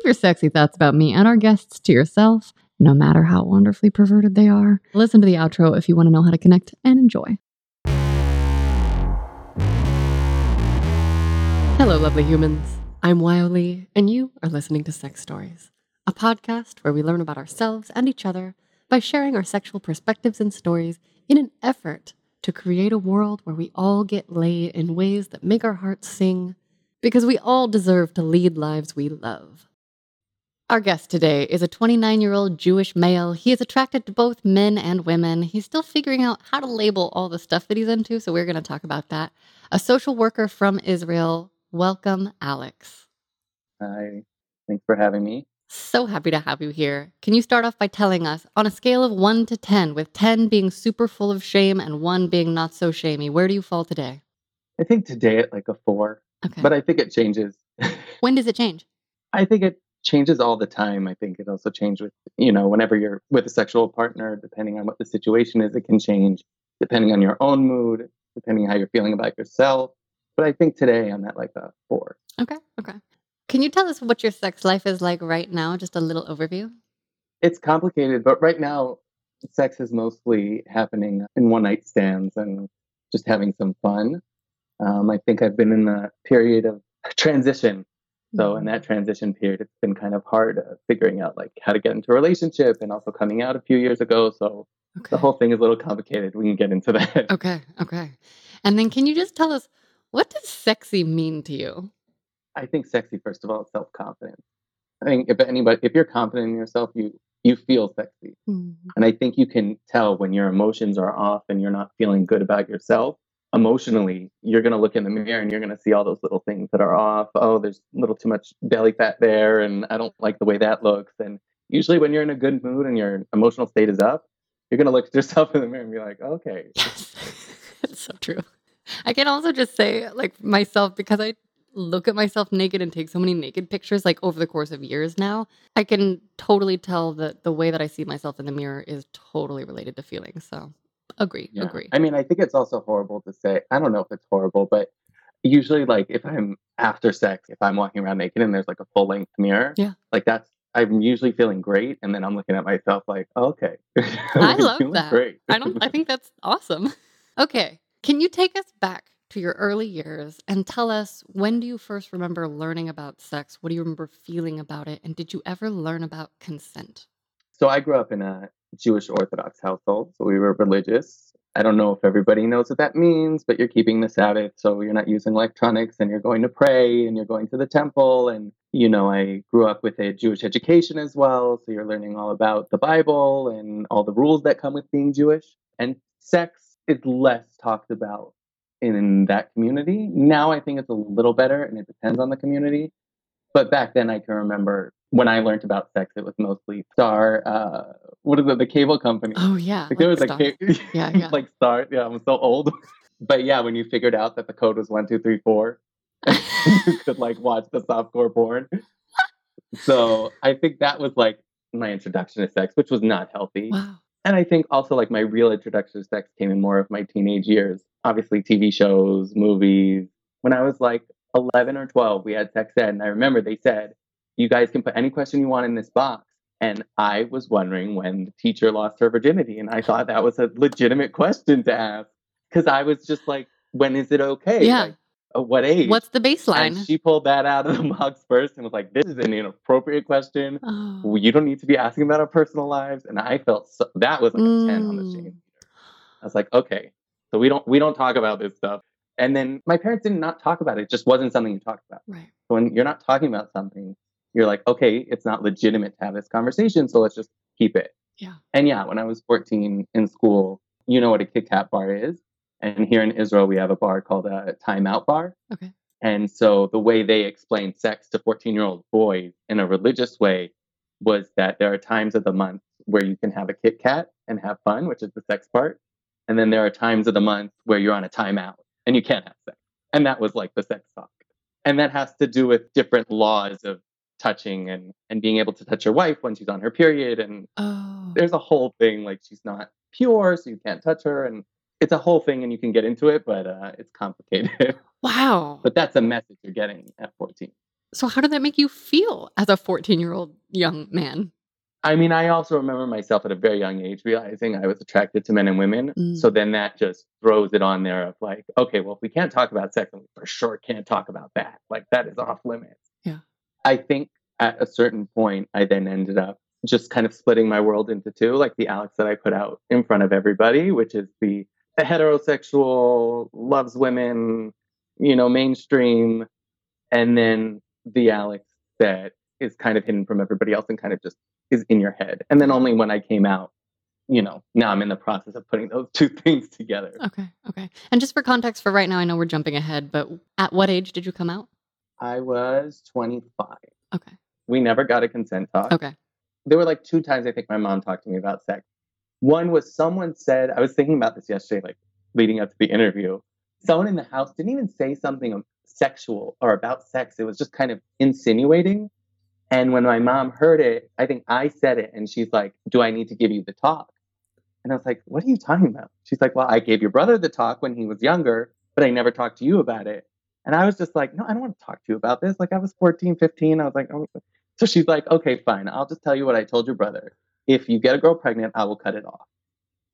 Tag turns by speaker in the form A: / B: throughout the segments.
A: Keep your sexy thoughts about me and our guests to yourself, no matter how wonderfully perverted they are. Listen to the outro if you want to know how to connect and enjoy. Hello, lovely humans. I'm Wiley, and you are listening to Sex Stories, a podcast where we learn about ourselves and each other by sharing our sexual perspectives and stories in an effort to create a world where we all get laid in ways that make our hearts sing, because we all deserve to lead lives we love. Our guest today is a 29 year old Jewish male. He is attracted to both men and women. He's still figuring out how to label all the stuff that he's into, so we're going to talk about that. A social worker from Israel, Welcome, Alex.
B: Hi. Thanks for having me.
A: So happy to have you here. Can you start off by telling us, on a scale of 1 to 10, with 10 being super full of shame and 1 being not so shamey, where do you fall today?
B: I think today at like a four,
A: Okay.
B: but I think it changes.
A: when does it change?
B: I think it changes all the time. I think it also changes with, you know, whenever you're with a sexual partner, depending on what the situation is, it can change depending on your own mood, depending on how you're feeling about yourself. But I think today I'm at like a four.
A: Okay. Okay. Can you tell us what your sex life is like right now? Just a little overview.
B: It's complicated, but right now, sex is mostly happening in one night stands and just having some fun. Um, I think I've been in a period of transition. So in that transition period, it's been kind of hard uh, figuring out like how to get into a relationship and also coming out a few years ago. So
A: Okay.
B: the whole thing is a little complicated. We can get into that.
A: Okay. Okay. And then can you just tell us what does sexy mean to you?
B: I think sexy, first of all, is self confidence. I think if anybody, if you're confident in yourself, you you feel sexy, and I think you can tell when your emotions are off and you're not feeling good about yourself. Emotionally, you're gonna look in the mirror and you're gonna see all those little things that are off. Oh, there's a little too much belly fat there, and I don't like the way that looks. And usually, when you're in a good mood and your emotional state is up, you're gonna look at yourself in the mirror and be like, okay,
A: Yes. it's so true. I can also just say, like, myself, because I look at myself naked and take so many naked pictures, like, over the course of years now, I can totally tell that the way that I see myself in the mirror is totally related to feelings. So, agree,
B: Yeah.
A: agree.
B: I mean, I think it's also horrible to say. I don't know if it's horrible, but usually, like, if I'm after sex, if I'm walking around naked and there's like a full length mirror,
A: Yeah.
B: like that's I'm usually feeling great, and then I'm looking at myself like, oh, okay,
A: I love that.
B: Great.
A: I don't, I think that's awesome. Okay. Can you take us back to your early years and tell us when do you first remember learning about sex? What do you remember feeling about it? And did you ever learn about consent?
B: so I grew up in a Jewish Orthodox household, so we were religious. I don't know if everybody knows what that means, but you're keeping the Sabbath, so you're not using electronics and you're going to pray and you're going to the temple. And, you know, I grew up with a Jewish education as well, so you're learning all about the Bible and all the rules that come with being Jewish. And sex is less talked about in that community. Now I think it's a little better and it depends on the community. But back then I can remember when I learned about sex, it was mostly Star, uh, what is it, the cable company.
A: Oh, yeah.
B: Like there was
A: like
B: like, ca-
A: Yeah, yeah.
B: like Star. Yeah, I'm so old. but yeah, when you figured out that the code was one, two, three, four, you could like watch the softcore porn. So I think that was like my introduction to sex, which was not healthy.
A: wow.
B: And I think also like my real introduction to sex came in more of my teenage years. Obviously, TV shows, movies. When I was like 11 or 12, we had sex ed, and I remember they said, "You guys can put any question you want in this box." And I was wondering when the teacher lost her virginity, and I thought that was a legitimate question to ask because I was just like, "When is it okay?
A: Yeah.
B: Like, at what age?"
A: What's the baseline?
B: and she pulled that out of the box first and was like, "This is an inappropriate question."
A: oh.
B: you don't need to be asking about our personal lives and i felt so, that was like a 10 on the
A: Mm.
B: shame i was like okay so we don't we don't talk about this stuff and then my parents did not talk about it it just wasn't something you talked about
A: Right.
B: so when you're not talking about something you're like okay it's not legitimate to have this conversation so let's just keep it
A: Yeah.
B: and yeah when i was 14 in school you know what a kit kat bar is and here in israel we have a bar called a timeout bar
A: Okay.
B: and so the way they explain sex to 14 year old boys in a religious way was that there are times of the month where you can have a Kit Kat and have fun, which is the sex part. And then there are times of the month where you're on a timeout and you can't have sex. And that was like the sex talk. And that has to do with different laws of touching and, and being able to touch your wife when she's on her period. And
A: Oh.
B: there's a whole thing like she's not pure, so you can't touch her. And it's a whole thing and you can get into it, but uh, it's complicated.
A: Wow.
B: but that's a message you're getting at 14.
A: So, how did that make you feel as a 14 year old young man?
B: I mean, I also remember myself at a very young age realizing I was attracted to men and women.
A: Mm.
B: So then that just throws it on there of like, okay, well, if we can't talk about sex, then we for sure can't talk about that. Like, that is off limits.
A: Yeah.
B: I think at a certain point, I then ended up just kind of splitting my world into two, like the Alex that I put out in front of everybody, which is the, the heterosexual, loves women, you know, mainstream, and then the Alex that is kind of hidden from everybody else and kind of just is in your head. And then only when I came out, you know, now I'm in the process of putting those two things together.
A: Okay. Okay. And just for context, for right now, I know we're jumping ahead, but at what age did you come out?
B: I was 25.
A: Okay.
B: We never got a consent talk.
A: Okay.
B: There were like two times I think my mom talked to me about sex. One was someone said, I was thinking about this yesterday, like leading up to the interview. Someone in the house didn't even say something sexual or about sex. It was just kind of insinuating. And when my mom heard it, I think I said it, and she's like, Do I need to give you the talk? And I was like, What are you talking about? She's like, Well, I gave your brother the talk when he was younger, but I never talked to you about it. And I was just like, No, I don't want to talk to you about this. Like, I was 14, 15. I was like, oh. So she's like, Okay, fine. I'll just tell you what I told your brother. If you get a girl pregnant, I will cut it off.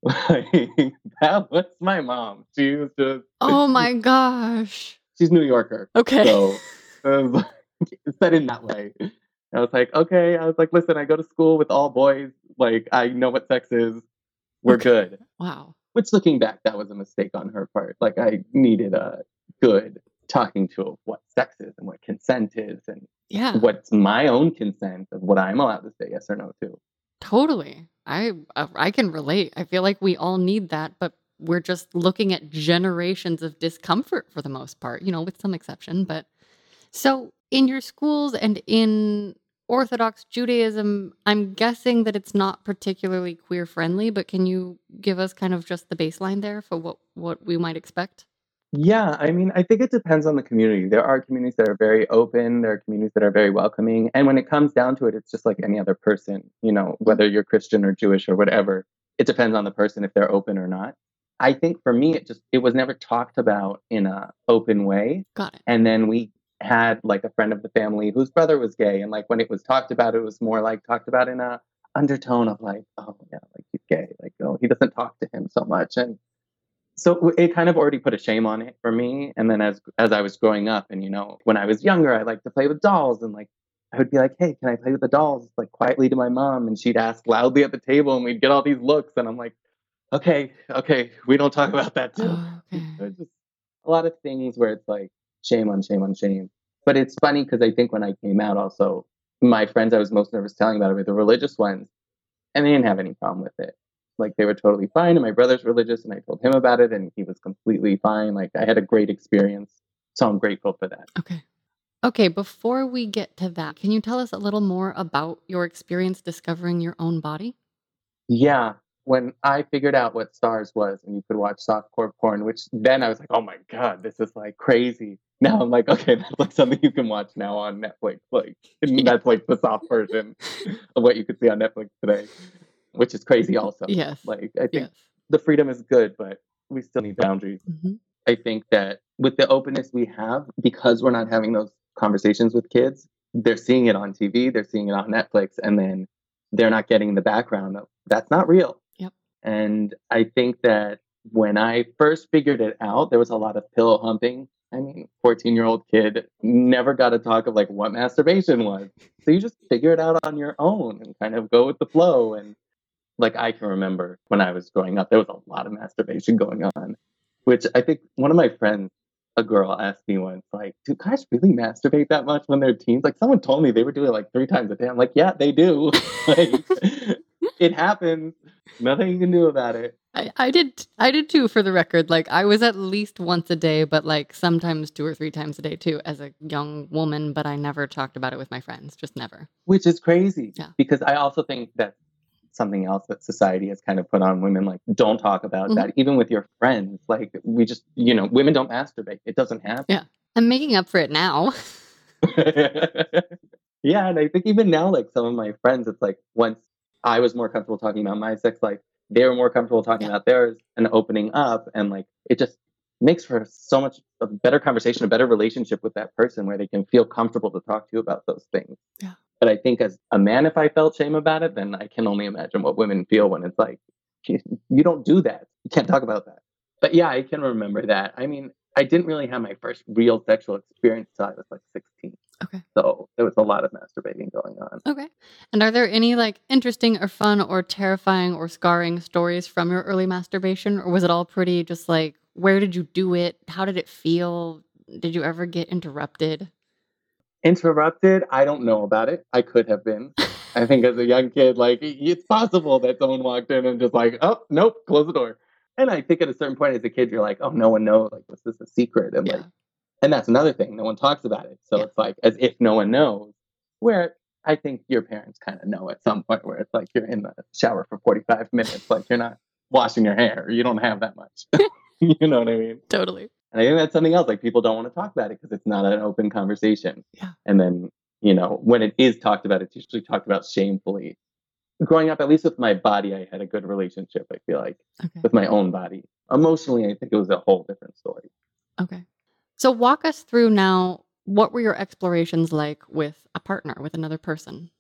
B: Like, that was my mom. She was just,
A: Oh my gosh.
B: she's New Yorker.
A: Okay.
B: So like, said in that way. I was like, okay. I was like, listen, I go to school with all boys. Like, I know what sex is. We're
A: Okay.
B: good.
A: wow.
B: Which, looking back, that was a mistake on her part. Like, I needed a good talking to of what sex is and what consent is and
A: Yeah.
B: what's my own consent of what I'm allowed to say yes or no to.
A: Totally. I uh, I can relate. I feel like we all need that, but we're just looking at generations of discomfort for the most part, you know, with some exception, but so in your schools and in Orthodox Judaism, I'm guessing that it's not particularly queer friendly, but can you give us kind of just the baseline there for what what we might expect?
B: Yeah, I mean, I think it depends on the community. There are communities that are very open, there are communities that are very welcoming. And when it comes down to it, it's just like any other person, you know, whether you're Christian or Jewish or whatever. It depends on the person if they're open or not. I think for me, it just it was never talked about in a open way.
A: Got it.
B: And then we had like a friend of the family whose brother was gay, and like when it was talked about, it was more like talked about in a undertone of like, oh yeah, like he's gay, like oh he doesn't talk to him so much, and so it kind of already put a shame on it for me. And then as as I was growing up, and you know, when I was younger, I liked to play with dolls, and like I would be like, hey, can I play with the dolls? Like quietly to my mom, and she'd ask loudly at the table, and we'd get all these looks, and I'm like, okay, okay, we don't talk about that.
A: Oh, okay.
B: Just a lot of things where it's like shame on shame on shame. But it's funny because I think when I came out, also my friends I was most nervous telling about it were the religious ones, and they didn't have any problem with it. Like they were totally fine. And my brother's religious, and I told him about it, and he was completely fine. Like I had a great experience, so I'm grateful for that.
A: Okay. Okay, before we get to that, can you tell us a little more about your experience discovering your own body?
B: Yeah, when I figured out what Starz was, and you could watch softcore porn, which then I was like, oh my god, this is like crazy. Now I'm like, okay, that's like something you can watch now on Netflix. Like that's like the soft version of what you could see on Netflix today, which is crazy. Also,
A: Yes.
B: like I think
A: Yes.
B: the freedom is good, but we still need boundaries.
A: Mhm.
B: I think that with the openness we have, because we're not having those conversations with kids, they're seeing it on TV, they're seeing it on Netflix, and then they're not getting the background of that's not real.
A: Yep.
B: And I think that when I first figured it out, there was a lot of pillow humping. I mean, 14 year old kid never got to talk of like what masturbation was. So you just figure it out on your own and kind of go with the flow. And like I can remember when I was growing up, there was a lot of masturbation going on, which I think one of my friends, a girl, asked me once, like, do guys really masturbate that much when they're teens? Like, someone told me they were doing it like three times a day. I'm like, yeah, they do. like, it happens. Nothing you can do about it.
A: I, I did I did too for the record. Like I was at least once a day, but like sometimes two or three times a day too as a young woman, but I never talked about it with my friends. Just never.
B: which is crazy
A: Yeah.
B: because i also think that something else that society has kind of put on women like don't talk about
A: Mhm.
B: that even with your friends like we just you know women don't masturbate it doesn't happen Yeah.
A: I'm making up for it now.
B: yeah and i think even now like some of my friends it's like once i was more comfortable talking about my sex life they were more comfortable talking
A: Yeah.
B: about theirs and opening up and like it just makes for so much a better conversation, a better relationship with that person where they can feel comfortable to talk to you about those things.
A: Yeah.
B: But I think as a man, if I felt shame about it, then I can only imagine what women feel when it's like, you don't do that. You can't talk about that. But yeah, I can remember that. I mean, I didn't really have my first real sexual experience until I was like 16.
A: Okay.
B: So there was a lot of masturbating going on.
A: Okay. And are there any like interesting or fun or terrifying or scarring stories from your early masturbation? Or was it all pretty just like, where did you do it? How did it feel? Did you ever get interrupted?
B: Interrupted? I don't know about it. I could have been. I think as a young kid, like it's possible that someone walked in and just like, oh, nope, close the door. And I think at a certain point as a kid, you're like, oh, no one knows. Like, this a secret? And
A: Yeah.
B: like, and that's another thing. No one talks about it. So
A: Yeah.
B: it's like as if no one knows. Where I think your parents kind of know at some point where it's like you're in the shower for 45 minutes, like you're not washing your hair. You don't have that much. you know what I mean?
A: Totally.
B: And I think that's something else. Like people don't want to talk about it because it's not an open conversation.
A: Yeah.
B: And then, you know, when it is talked about, it's usually talked about shamefully. Growing up, at least with my body, I had a good relationship, I feel like,
A: Okay.
B: with my own body. Emotionally, I think it was a whole different story.
A: Okay. So walk us through now. What were your explorations like with a partner, with another person?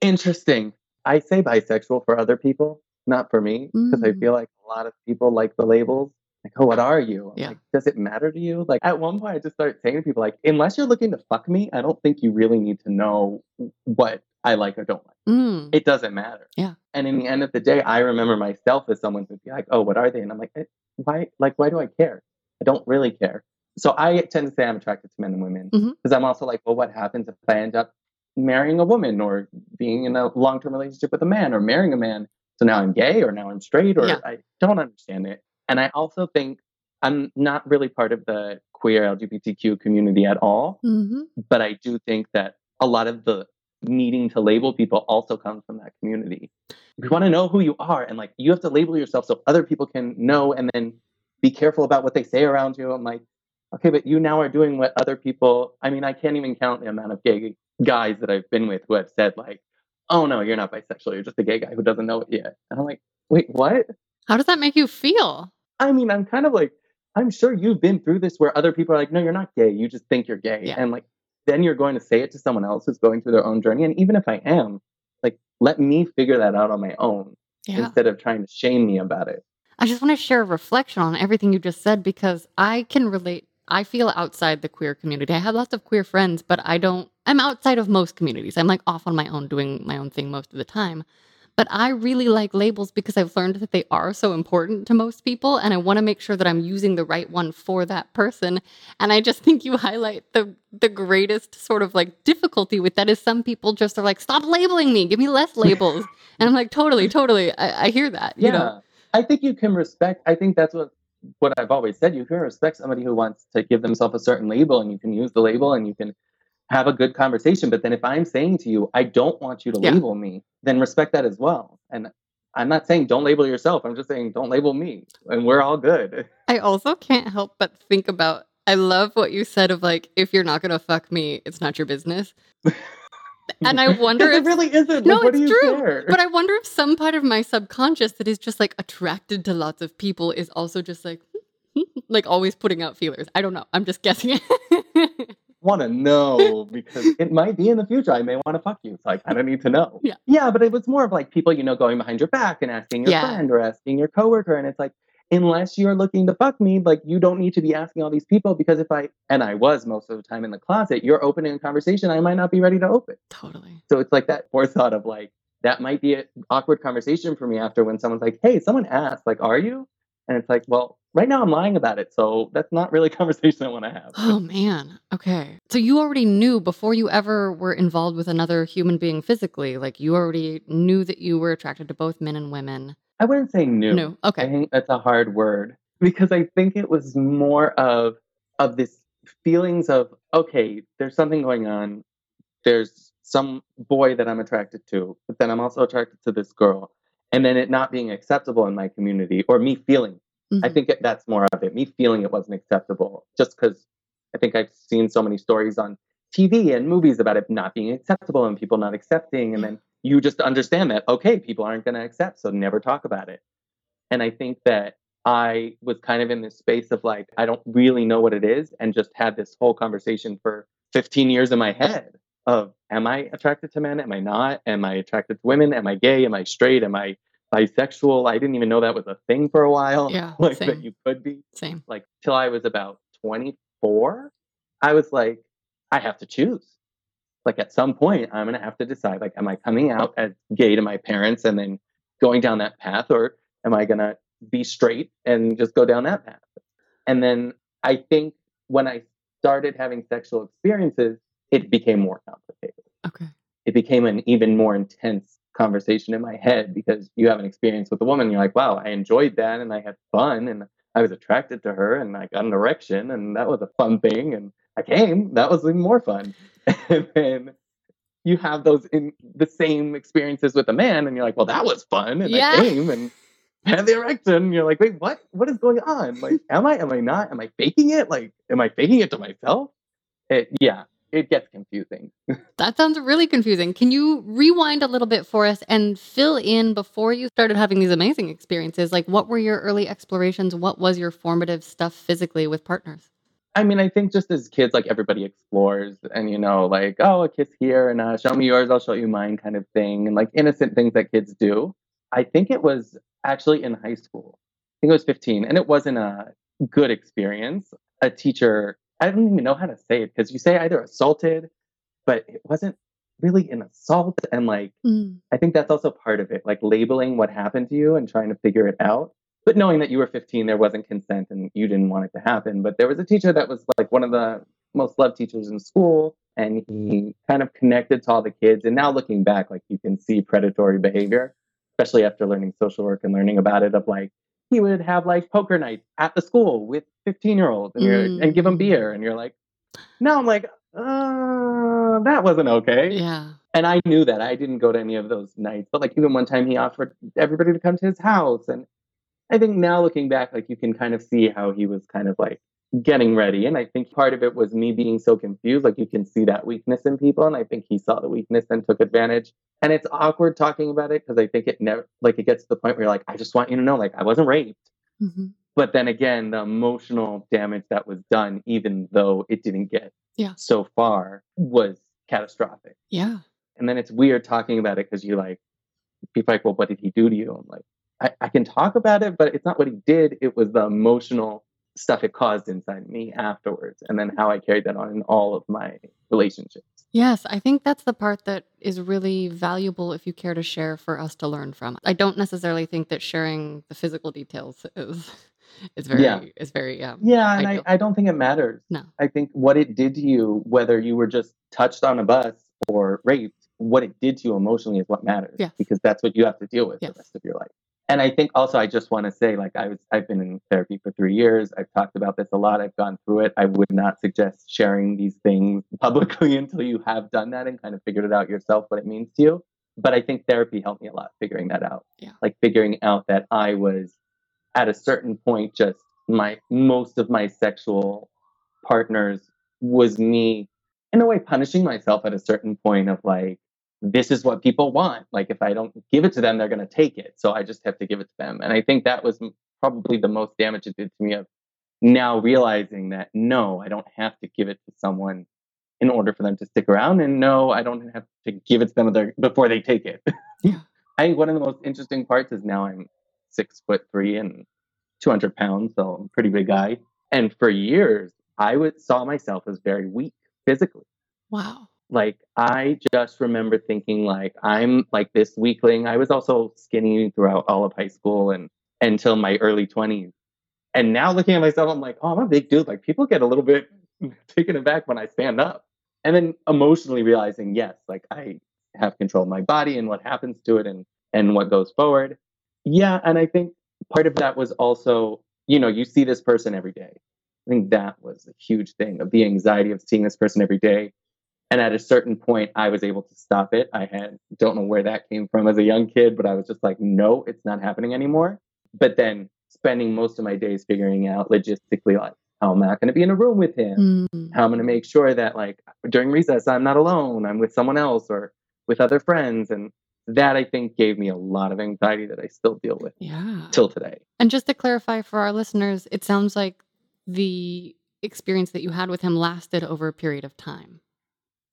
B: Interesting. I say bisexual for other people, not for me, because I
A: Mm.
B: feel like a lot of people like the labels. Like, oh, what are you? I'm
A: Yeah.
B: like, does it matter to you? Like, at one point, I just started saying to people, like, unless you're looking to fuck me, I don't think you really need to know what I like or don't like.
A: Mm.
B: It doesn't matter.
A: Yeah.
B: And in the end of the day, I remember myself as someone who'd be like, oh, what are they? And I'm like, eh, why? Like, why do I care? I don't really care. So I tend to say I'm attracted to men and women because
A: Mhm.
B: I'm also like, well, what happens if I end up marrying a woman or being in a long term relationship with a man or marrying a man? So now I'm gay or now I'm straight or
A: Yeah.
B: I don't understand it. And I also think I'm not really part of the queer LGBTQ community at all
A: hmm
B: but I do think that a lot of the needing to label people also comes from that community. If you want to know who you are, and like you have to label yourself so other people can know and then be careful about what they say around you. I'm like, okay, but you now are doing what other people. I mean, I can't even count the amount of gay guys that I've been with who have said like, "Oh no, you're not bisexual. You're just a gay guy who doesn't know it yet." And I'm like, wait, what?
A: How does that make you feel?
B: I mean, I'm kind of like, I'm sure you've been through this where other people are like, no, you're not gay. You just think you're gay.
A: Yeah.
B: And like, then you're going to say it to someone else who's going through their own journey. And even if I am, like, let me figure that out on my own
A: Yeah.
B: instead of trying to shame me about it.
A: I just want to share a reflection on everything you just said because I can relate. I feel outside the queer community. I have lots of queer friends, but I don't, I'm outside of most communities. I'm like off on my own, doing my own thing most of the time. But I really like labels because I've learned that they are so important to most people. And I want to make sure that I'm using the right one for that person. And I just think you highlight the, the greatest sort of like difficulty with that is some people just are like, stop labeling me, give me less labels. and I'm like, totally, totally. I, I hear that. You
B: yeah.
A: know?
B: I think you can respect, I think that's what, what I've always said. You can respect somebody who wants to give themselves a certain label and you can use the label and you can have a good conversation. But then if I'm saying to you, I don't want you to
A: Yeah.
B: label me, then respect that as well. And I'm not saying don't label yourself. I'm just saying don't label me and we're all good.
A: I also can't help but think about. I love what you said of like, if you're not gonna fuck me, it's not your business. And I wonder if
B: it really isn't.
A: no,
B: Like, what
A: it's
B: do you
A: true.
B: care?
A: But I wonder if some part of my subconscious that is just like attracted to lots of people is also just like, like always putting out feelers. I don't know. I'm just guessing.
B: want to know because it might be in the future. I may want to fuck you. So I kind of need to know.
A: Yeah.
B: Yeah, but it was more of like people, you know, going behind your back and asking your
A: Yeah.
B: friend or asking your coworker. And it's like, unless you're looking to fuck me, like you don't need to be asking all these people because if I, and I was most of the time in the closet, you're opening a conversation I might not be ready to open.
A: totally.
B: So it's like that forethought of like, that might be an awkward conversation for me after when someone's like, hey, someone asked, like, are you? And it's like, well, right now I'm lying about it. So that's not really a conversation I want to have.
A: Oh man. Okay. So you already knew before you ever were involved with another human being physically, like you already knew that you were attracted to both men and women.
B: I wouldn't say new.
A: No.
B: I
A: Okay.
B: think that's a hard word because I think it was more of of this feelings of okay, there's something going on. There's some boy that I'm attracted to, but then I'm also attracted to this girl, and then it not being acceptable in my community or me feeling. I
A: Mhm.
B: think it, that's more of it. Me feeling it wasn't acceptable just because I think I've seen so many stories on TV and movies about it not being acceptable and people not accepting, and then you just understand that okay, people aren't going to accept, so never talk about it. And I think that I was kind of in this space of like, I don't really know what it is, and just had this whole conversation for 15 years in my head of, am I attracted to men? Am I not? Am I attracted to women? Am I gay? Am I straight? Am I bisexual? I didn't even know that was a thing for a while.
C: Yeah,
B: like
C: same.
B: that you could be.
C: Same.
B: Like till I was about 24, I was like, I have to choose. Like at some point, I'm gonna have to decide. Like, am I coming out as gay to my parents and then going down that path, or am I gonna be straight and just go down that path? And then I think when I started having sexual experiences, it became more complicated.
C: Okay.
B: It became an even more intense conversation in my head because you have an experience with a woman, you're like, wow, I enjoyed that and I had fun and I was attracted to her and I got an erection and that was a fun thing and I came, that was even more fun. and then you have those in the same experiences with a man and you're like, well, that was fun and
C: Yeah.
B: I came and had the erection. And you're like, wait, what? What is going on? Like, am I? Am I not? Am I faking it? Like, am I faking it to myself? It, yeah, it gets confusing.
C: That sounds really confusing. Can you rewind a little bit for us and fill in before you started having these amazing experiences? Like, what were your early explorations? What was your formative stuff physically with partners?
B: I mean, I think just as kids, like everybody explores and, you know, like, oh, a kiss here and uh, show me yours, I'll show you mine kind of thing. And like innocent things that kids do. I think it was actually in high school. I think it was 15 and it wasn't a good experience. A teacher, I don't even know how to say it because you say either assaulted, but it wasn't really an assault. And like, mm. I think that's also part of it, like labeling what happened to you and trying to figure it out. But knowing that you were 15, there wasn't consent and you didn't want it to happen. But there was a teacher that was like one of the most loved teachers in school. And he kind of connected to all the kids. And now looking back, like you can see predatory behavior, especially after learning social work and learning about it, of like, he would have like poker nights at the school with 15 year olds and, you're and give them
C: Mm.
B: beer. And you're like, now I'm like, uh, that wasn't okay.
C: Yeah.
B: And I knew that. I didn't go to any of those nights. But like even one time he offered everybody to come to his house. And I think now looking back, like you can kind of see how he was kind of like getting ready. And I think part of it was me being so confused. Like you can see that weakness in people. And I think he saw the weakness and took advantage. And it's awkward talking about it because I think it never like it gets to the point where you're like, I just want you to know, like I wasn't raped.
C: hmm
B: But then again, the emotional damage that was done, even though it didn't get
C: Yeah.
B: so far, was catastrophic.
C: Yeah.
B: And then it's weird talking about it because you're like, people like, well, what did he do to you? I'm like, I, I can talk about it, but it's not what he did. It was the emotional stuff it caused inside me afterwards. And then how I carried that on in all of my relationships.
C: Yes, I think that's the part that is really valuable if you care to share for us to learn from. I don't necessarily think that sharing the physical details is is very
B: Yeah.
C: is very um
B: Yeah. And I. I don't think it matters.
C: No.
B: I think what it did to you, whether you were just touched on a bus or raped, what it did to you emotionally is what matters.
C: Yes.
B: Because that's what you have to deal with
C: Yes.
B: the rest of your life. And I think also I just want to say, like I was I've been in therapy for three years. I've talked about this a lot. I've gone through it. I would not suggest sharing these things publicly until you have done that and kind of figured it out yourself what it means to you. But I think therapy helped me a lot figuring that out.
C: Yeah.
B: Like figuring out that I was at a certain point just my most of my sexual partners was me in a way punishing myself at a certain point of like this is what people want. Like if i don't give it to them they're going to take it. So i just have to give it to them. And i think that was probably the most damage it did to me of now realizing that no i don't have to give it to someone in order for them to stick around. And no i don't have to give it to them before they take it.
C: Yeah.
B: i think one of the most interesting parts is now i'm six foot three and 200 pounds so i'm a pretty big guy. And for years i would saw myself as very weak physically.
C: Wow.
B: Like i just remember thinking like i'm like this weakling. I was also skinny throughout all of high school and until my early 20s and now looking at myself i'm like oh i'm a big dude. Like people get a little bit taken aback when i stand up. And then emotionally realizing yes like i have control of my body and what happens to it and and what goes forward. Yeah and i think part of that was also you know you see this person every day. I think that was a huge thing of the anxiety of seeing this person every day and at a certain point i was able to stop it i had don't know where that came from as a young kid but i was just like no it's not happening anymore but then spending most of my days figuring out logistically like how am i going to be in a room with him
C: Mm.
B: how i'm going to make sure that like during recess i'm not alone i'm with someone else or with other friends and that I think gave me a lot of anxiety that I still deal with
C: Yeah.
B: till today.
C: And just to clarify for our listeners, it sounds like the experience that you had with him lasted over a period of time.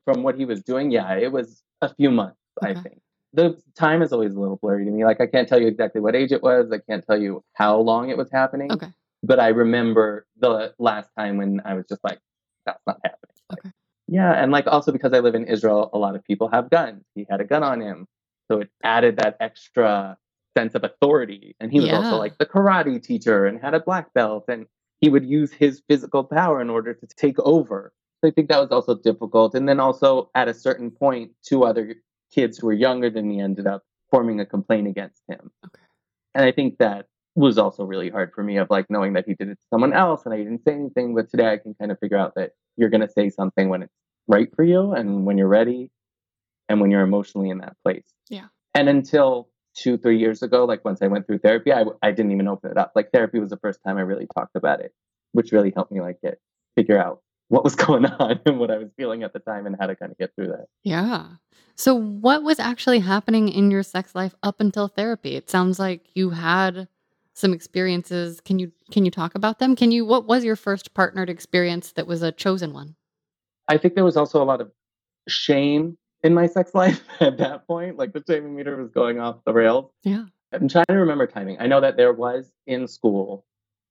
B: From what he was doing, yeah, it was a few months, I think. The time is always a little blurry to me. Like I can't tell you exactly what age it was. I can't tell you how long it was happening.
C: Okay.
B: But I remember the last time when I was just like, that's not happening. Like,
C: Okay.
B: Yeah, and like also because I live in Israel, a lot of people have guns. He had a gun on him. So it added that extra sense of authority. And he was
C: Yeah.
B: also like the karate teacher and had a black belt and he would use his physical power in order to take over. So I think that was also difficult. And then also at a certain point, two other kids who were younger than me ended up forming a complaint against him.
C: Okay.
B: And I think that was also really hard for me of like knowing that he did it to someone else and I didn't say anything. But today I can kind of figure out that you're going to say something when it's right for you and when you're ready and when you're emotionally in that place.
C: Yeah.
B: And until two, three years ago, like once I went through therapy, I, I didn't even open it up. Like therapy was the first time I really talked about it, which really helped me like get figure out what was going on and what I was feeling at the time and how to kind of get through that.
C: Yeah. So, what was actually happening in your sex life up until therapy? It sounds like you had some experiences. Can you can you talk about them? Can you what was your first partnered experience that was a chosen one?
B: I think there was also a lot of shame in my sex life at that point. Like the shaming meter was going off the rails.
C: Yeah.
B: I'm trying to remember timing. I know that there was in school.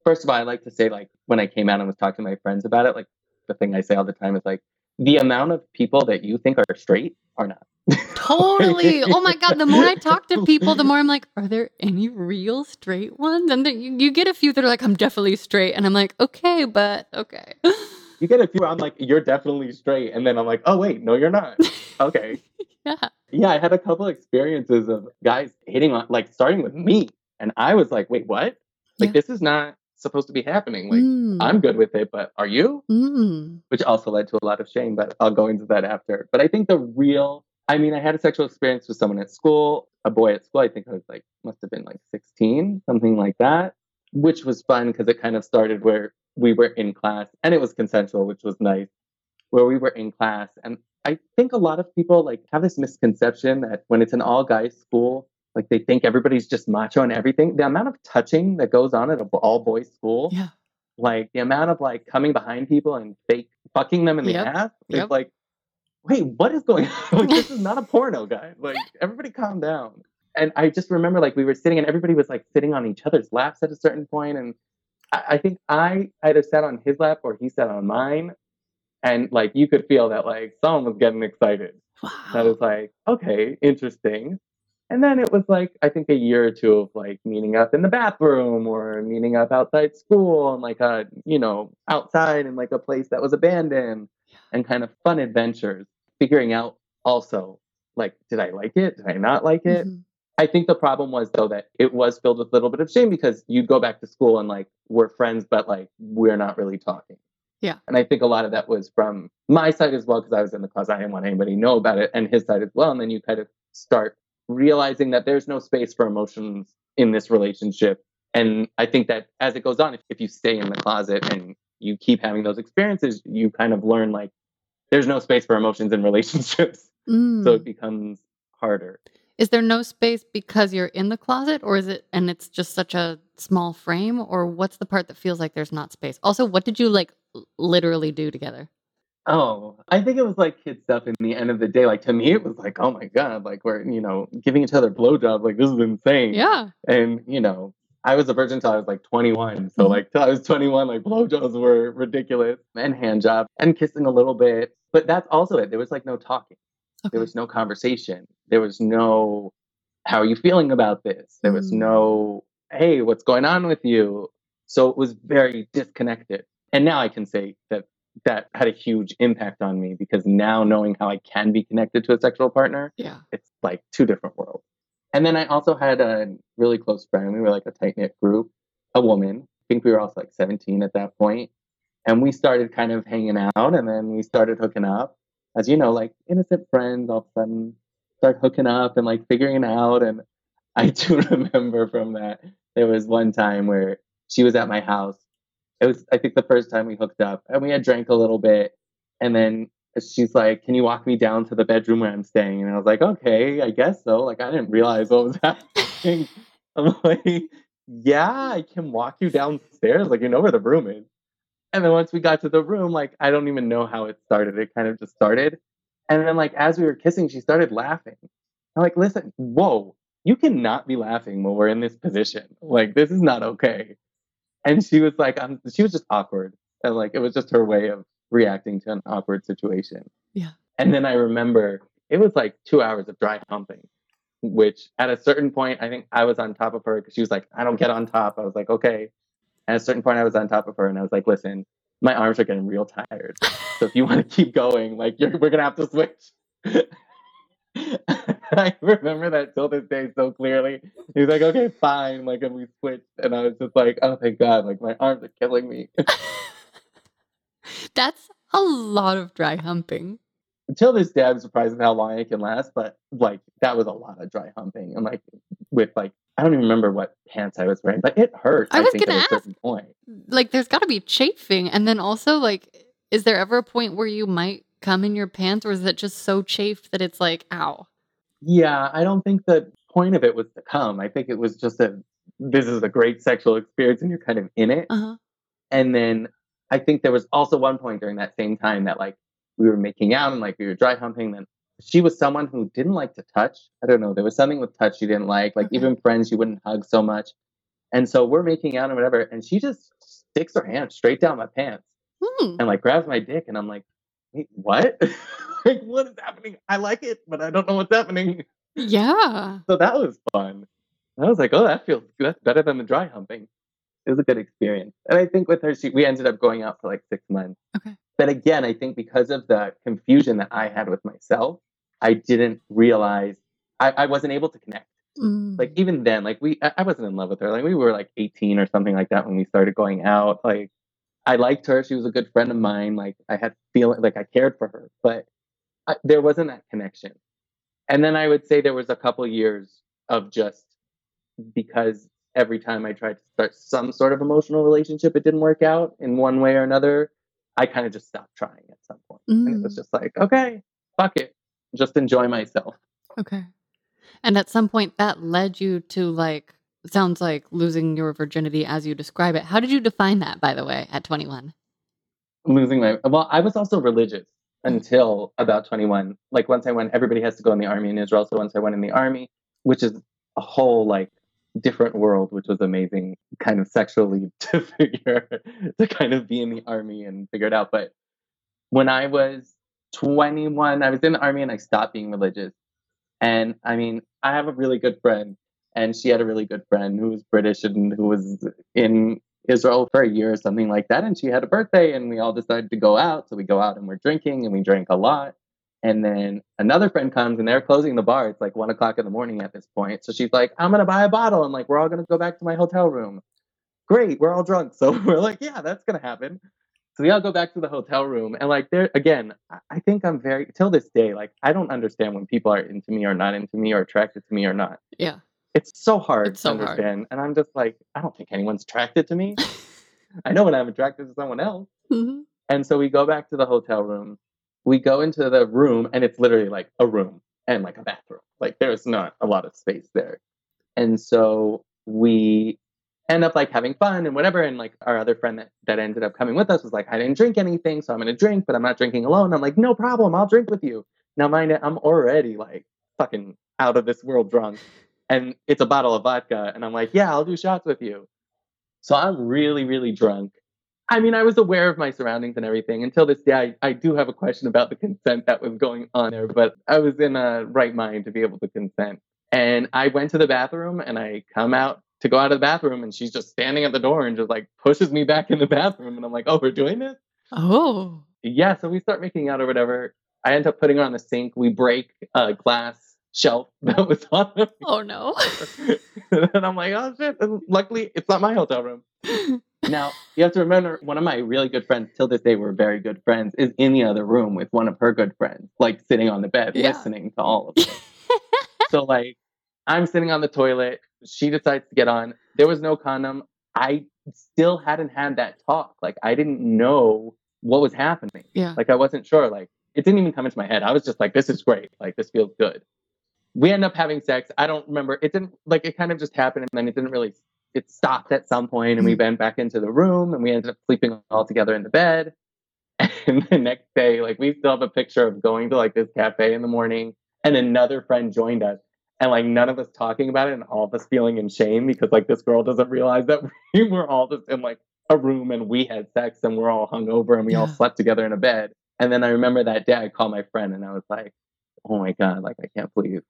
B: First of all, I like to say like when I came out and was talking to my friends about it, like the thing I say all the time is like the amount of people that you think are straight are not.
C: Totally. Oh my god, the more I talk to people, the more I'm like, are there any real straight ones? And then you, you get a few that are like, I'm definitely straight. And I'm like, okay, but okay.
B: You get a few. I'm like, you're definitely straight, and then I'm like, oh wait, no, you're not. Okay.
C: yeah.
B: Yeah, I had a couple experiences of guys hitting on, like, starting with me, and I was like, wait, what? Like,
C: Yeah.
B: this is not supposed to be happening. Like,
C: Mm,
B: I'm good with it, but are you?
C: mm,
B: which also led to a lot of shame, but I'll go into that after. But I think the real, I mean, I had a sexual experience with someone at school, a boy at school. I think I was like, must have been like 16, something like that, which was fun because it kind of started where we were in class and it was consensual, which was nice, where we were in class. And I think a lot of people like have this misconception that when it's an all guys school, like they think everybody's just macho and everything. The amount of touching that goes on at an all boys school
C: yeah.
B: like the amount of like coming behind people and fake fucking them in the
C: Yep.
B: ass it's
C: Yep.
B: like wait what is going on like this is not a porno guy. like everybody calm down and i just remember like we were sitting and everybody was like sitting on each other's laps at a certain point and i, I think i either sat on his lap or he sat on mine and like you could feel that like someone was getting excited I was like, okay, interesting. And then it was like, I think a year or two of like meeting up in the bathroom or meeting up outside school and like a, you know, outside in like a place that was abandoned and kind of fun adventures. Figuring out also, like, did I like it? Did I not like it?
C: Mhm.
B: I think the problem was though that it was filled with a little bit of shame because you'd go back to school and like we're friends, but like we're not really talking.
C: Yeah.
B: And I think a lot of that was from my side as well, because I was in the class. I didn't want anybody to know about it, and his side as well. And then you kind of start realizing that there's no space for emotions in this relationship. And I think that as it goes on, if, if you stay in the closet and you keep having those experiences, you kind of learn like there's no space for emotions in relationships. So
C: Mm.
B: it becomes harder.
C: Is there no space because you're in the closet, or is it and it's just such a small frame, or what's the part that feels like there's not space? Also, what did you like literally do together?
B: Oh, I think it was like kid stuff in the end of the day. Like to me, it was like, oh my God, like we're, you know, giving each other blowjobs. Like this is insane.
C: Yeah.
B: And, you know, I was a virgin until I was like 21. So
C: Mhm.
B: like till I was 21, like blowjobs were ridiculous and hand job and kissing a little bit. But that's also it. There was like no talking.
C: Okay.
B: There was no conversation. There was no, how are you feeling about this? There was
C: Mm.
B: no, hey, what's going on with you? So it was very disconnected. And now I can say that that had a huge impact on me because now knowing how I can be connected to a sexual partner,
C: yeah.
B: it's like two different worlds. And then I also had a really close friend. We were like a tight knit group, a woman. I think we were also like 17 at that point. And we started kind of hanging out and then we started hooking up. As you know, like innocent friends all of a sudden start hooking up and like figuring it out. And I do remember from that, there was one time where she was at my house. It was, I think, the first time we hooked up and we had drank a little bit. And then she's like, Can you walk me down to the bedroom where I'm staying? And I was like, Okay, I guess so. Like, I didn't realize what was happening. I'm like, Yeah, I can walk you downstairs. Like, you know where the room is. And then once we got to the room, like, I don't even know how it started. It kind of just started. And then, like, as we were kissing, she started laughing. I'm like, Listen, whoa, you cannot be laughing when we're in this position. Like, this is not okay. And she was like, um, she was just awkward. And like, it was just her way of reacting to an awkward situation.
C: Yeah.
B: And then I remember it was like two hours of dry humping, which at a certain point, I think I was on top of her because she was like, I don't get on top. I was like, okay. At a certain point, I was on top of her and I was like, listen, my arms are getting real tired. So if you want to keep going, like, we're going to have to switch. I remember that till this day so clearly. He was like, okay, fine. Like, and we switched. And I was just like, oh, thank God. Like, my arms are killing me.
C: That's a lot of dry humping.
B: Until this day, I'm surprised at how long it can last. But, like, that was a lot of dry humping. And, like, with, like, I don't even remember what pants I was wearing, but it hurt.
C: I was gonna
B: at a
C: ask.
B: point.
C: Like, there's got to be chafing. And then also, like, is there ever a point where you might come in your pants, or is it just so chafed that it's like, ow?
B: Yeah, I don't think the point of it was to come. I think it was just that this is a great sexual experience and you're kind of in it.
C: Uh huh.
B: And then I think there was also one point during that same time that like we were making out and like we were dry humping. Then she was someone who didn't like to touch. I don't know. There was something with touch she didn't like. Like
C: Okay.
B: even friends, she wouldn't hug so much. And so we're making out and whatever. And she just sticks her hand straight down my pants
C: Hmm.
B: and like grabs my dick. And I'm like, wait, what? like, what is happening? I like it, but I don't know what's happening.
C: Yeah.
B: So that was fun. I was like, oh, that feels that's better than the dry humping. It was a good experience. And I think with her, she, we ended up going out for like six months.
C: Okay.
B: But again, I think because of the confusion that I had with myself, I didn't realize I, I wasn't able to connect.
C: Mm.
B: Like even then, like we I, I wasn't in love with her. Like we were like 18 or something like that when we started going out. Like I liked her. She was a good friend of mine. Like I had feeling like I cared for her, but I, there wasn't that connection. And then I would say there was a couple years of just because every time I tried to start some sort of emotional relationship, it didn't work out in one way or another. I kind of just stopped trying at some point. And it was
C: Mm.
B: just like, okay, fuck it. Just enjoy myself.
C: Okay. And at some point, that led you to like, sounds like losing your virginity as you describe it. How did you define that, by the way, at 21?
B: losing my well i was also religious hmm. until about 21 like once i went everybody has to go in the army in israel. So once i went in the army which is a whole like different world which was amazing kind of sexually to figure to kind of be in the army and figure it out. But when i was 21 i was in the army and i stopped being religious. And i mean i have a really good friend and she had a really good friend who was british and who was in Israel for a year or something like that. And she had a birthday, and we all decided to go out. So we go out and we're drinking, and we drank a lot. And then another friend comes, and they're closing the bar. It's like one o'clock in the morning at this point. So she's like, "I'm gonna buy a bottle," and like we're all gonna go back to my hotel room. Great, we're all drunk, so we're like, "Yeah, that's gonna happen." So we all go back to the hotel room, and like there again, I think I'm very till this day like I don't understand when people are into me or not into me or attracted to me or not
C: Yeah.
B: It's so hard
C: It's
B: to
C: so hard.
B: understand. And I'm just like, I don't think anyone's attracted to me. I know when I'm attracted to someone else.
C: Mhm.
B: And so we go back to the hotel room. We go into the room, and it's literally like a room and like a bathroom. Like there's not a lot of space there. And so we end up like having fun and whatever. And like our other friend that, that ended up coming with us was like, I didn't drink anything, so I'm gonna drink, but I'm not drinking alone. I'm like, no problem, I'll drink with you. Now mind it, I'm already like fucking out of this world drunk. And it's a bottle of vodka, and I'm like, yeah, I'll do shots with you. So I'm really, really drunk. I mean, I was aware of my surroundings and everything. Until this day, I, I do have a question about the consent that was going on there, but I was in a right mind to be able to consent. And I went to the bathroom and I come out to go out of the bathroom, and she's just standing at the door and just like pushes me back in the bathroom. And I'm like, oh, we're doing this?
C: Oh.
B: Yeah. So we start making out or whatever. I end up putting her on the sink. We break a glass shelf that was on
C: Oh no.
B: and I'm like, oh shit. And luckily, it's not my hotel room. Now, you have to remember, one of my really good friends, till this day, we're very good friends, is in the other room with one of her good friends, like sitting on the bed,
C: Yeah.
B: listening to all of this. so, like, I'm sitting on the toilet. She decides to get on. There was no condom. I still hadn't had that talk. Like, I didn't know what was happening.
C: yeah.
B: Like, I wasn't sure. Like, it didn't even come into my head. I was just like, this is great. Like, this feels good. We end up having sex. I don't remember. It didn't, like, it kind of just happened. And then it didn't really, it stopped at some point and we mm-hmm. went back into the room and we ended up sleeping all together in the bed. And the next day, like, we still have a picture of going to like this cafe in the morning and another friend joined us and like none of us talking about it and all of us feeling in shame because like this girl doesn't realize that we were all just in like a room and we had sex and we're all hungover and we all slept together in a bed. And then I remember that day I called my friend and I was like, oh my God, like I can't believe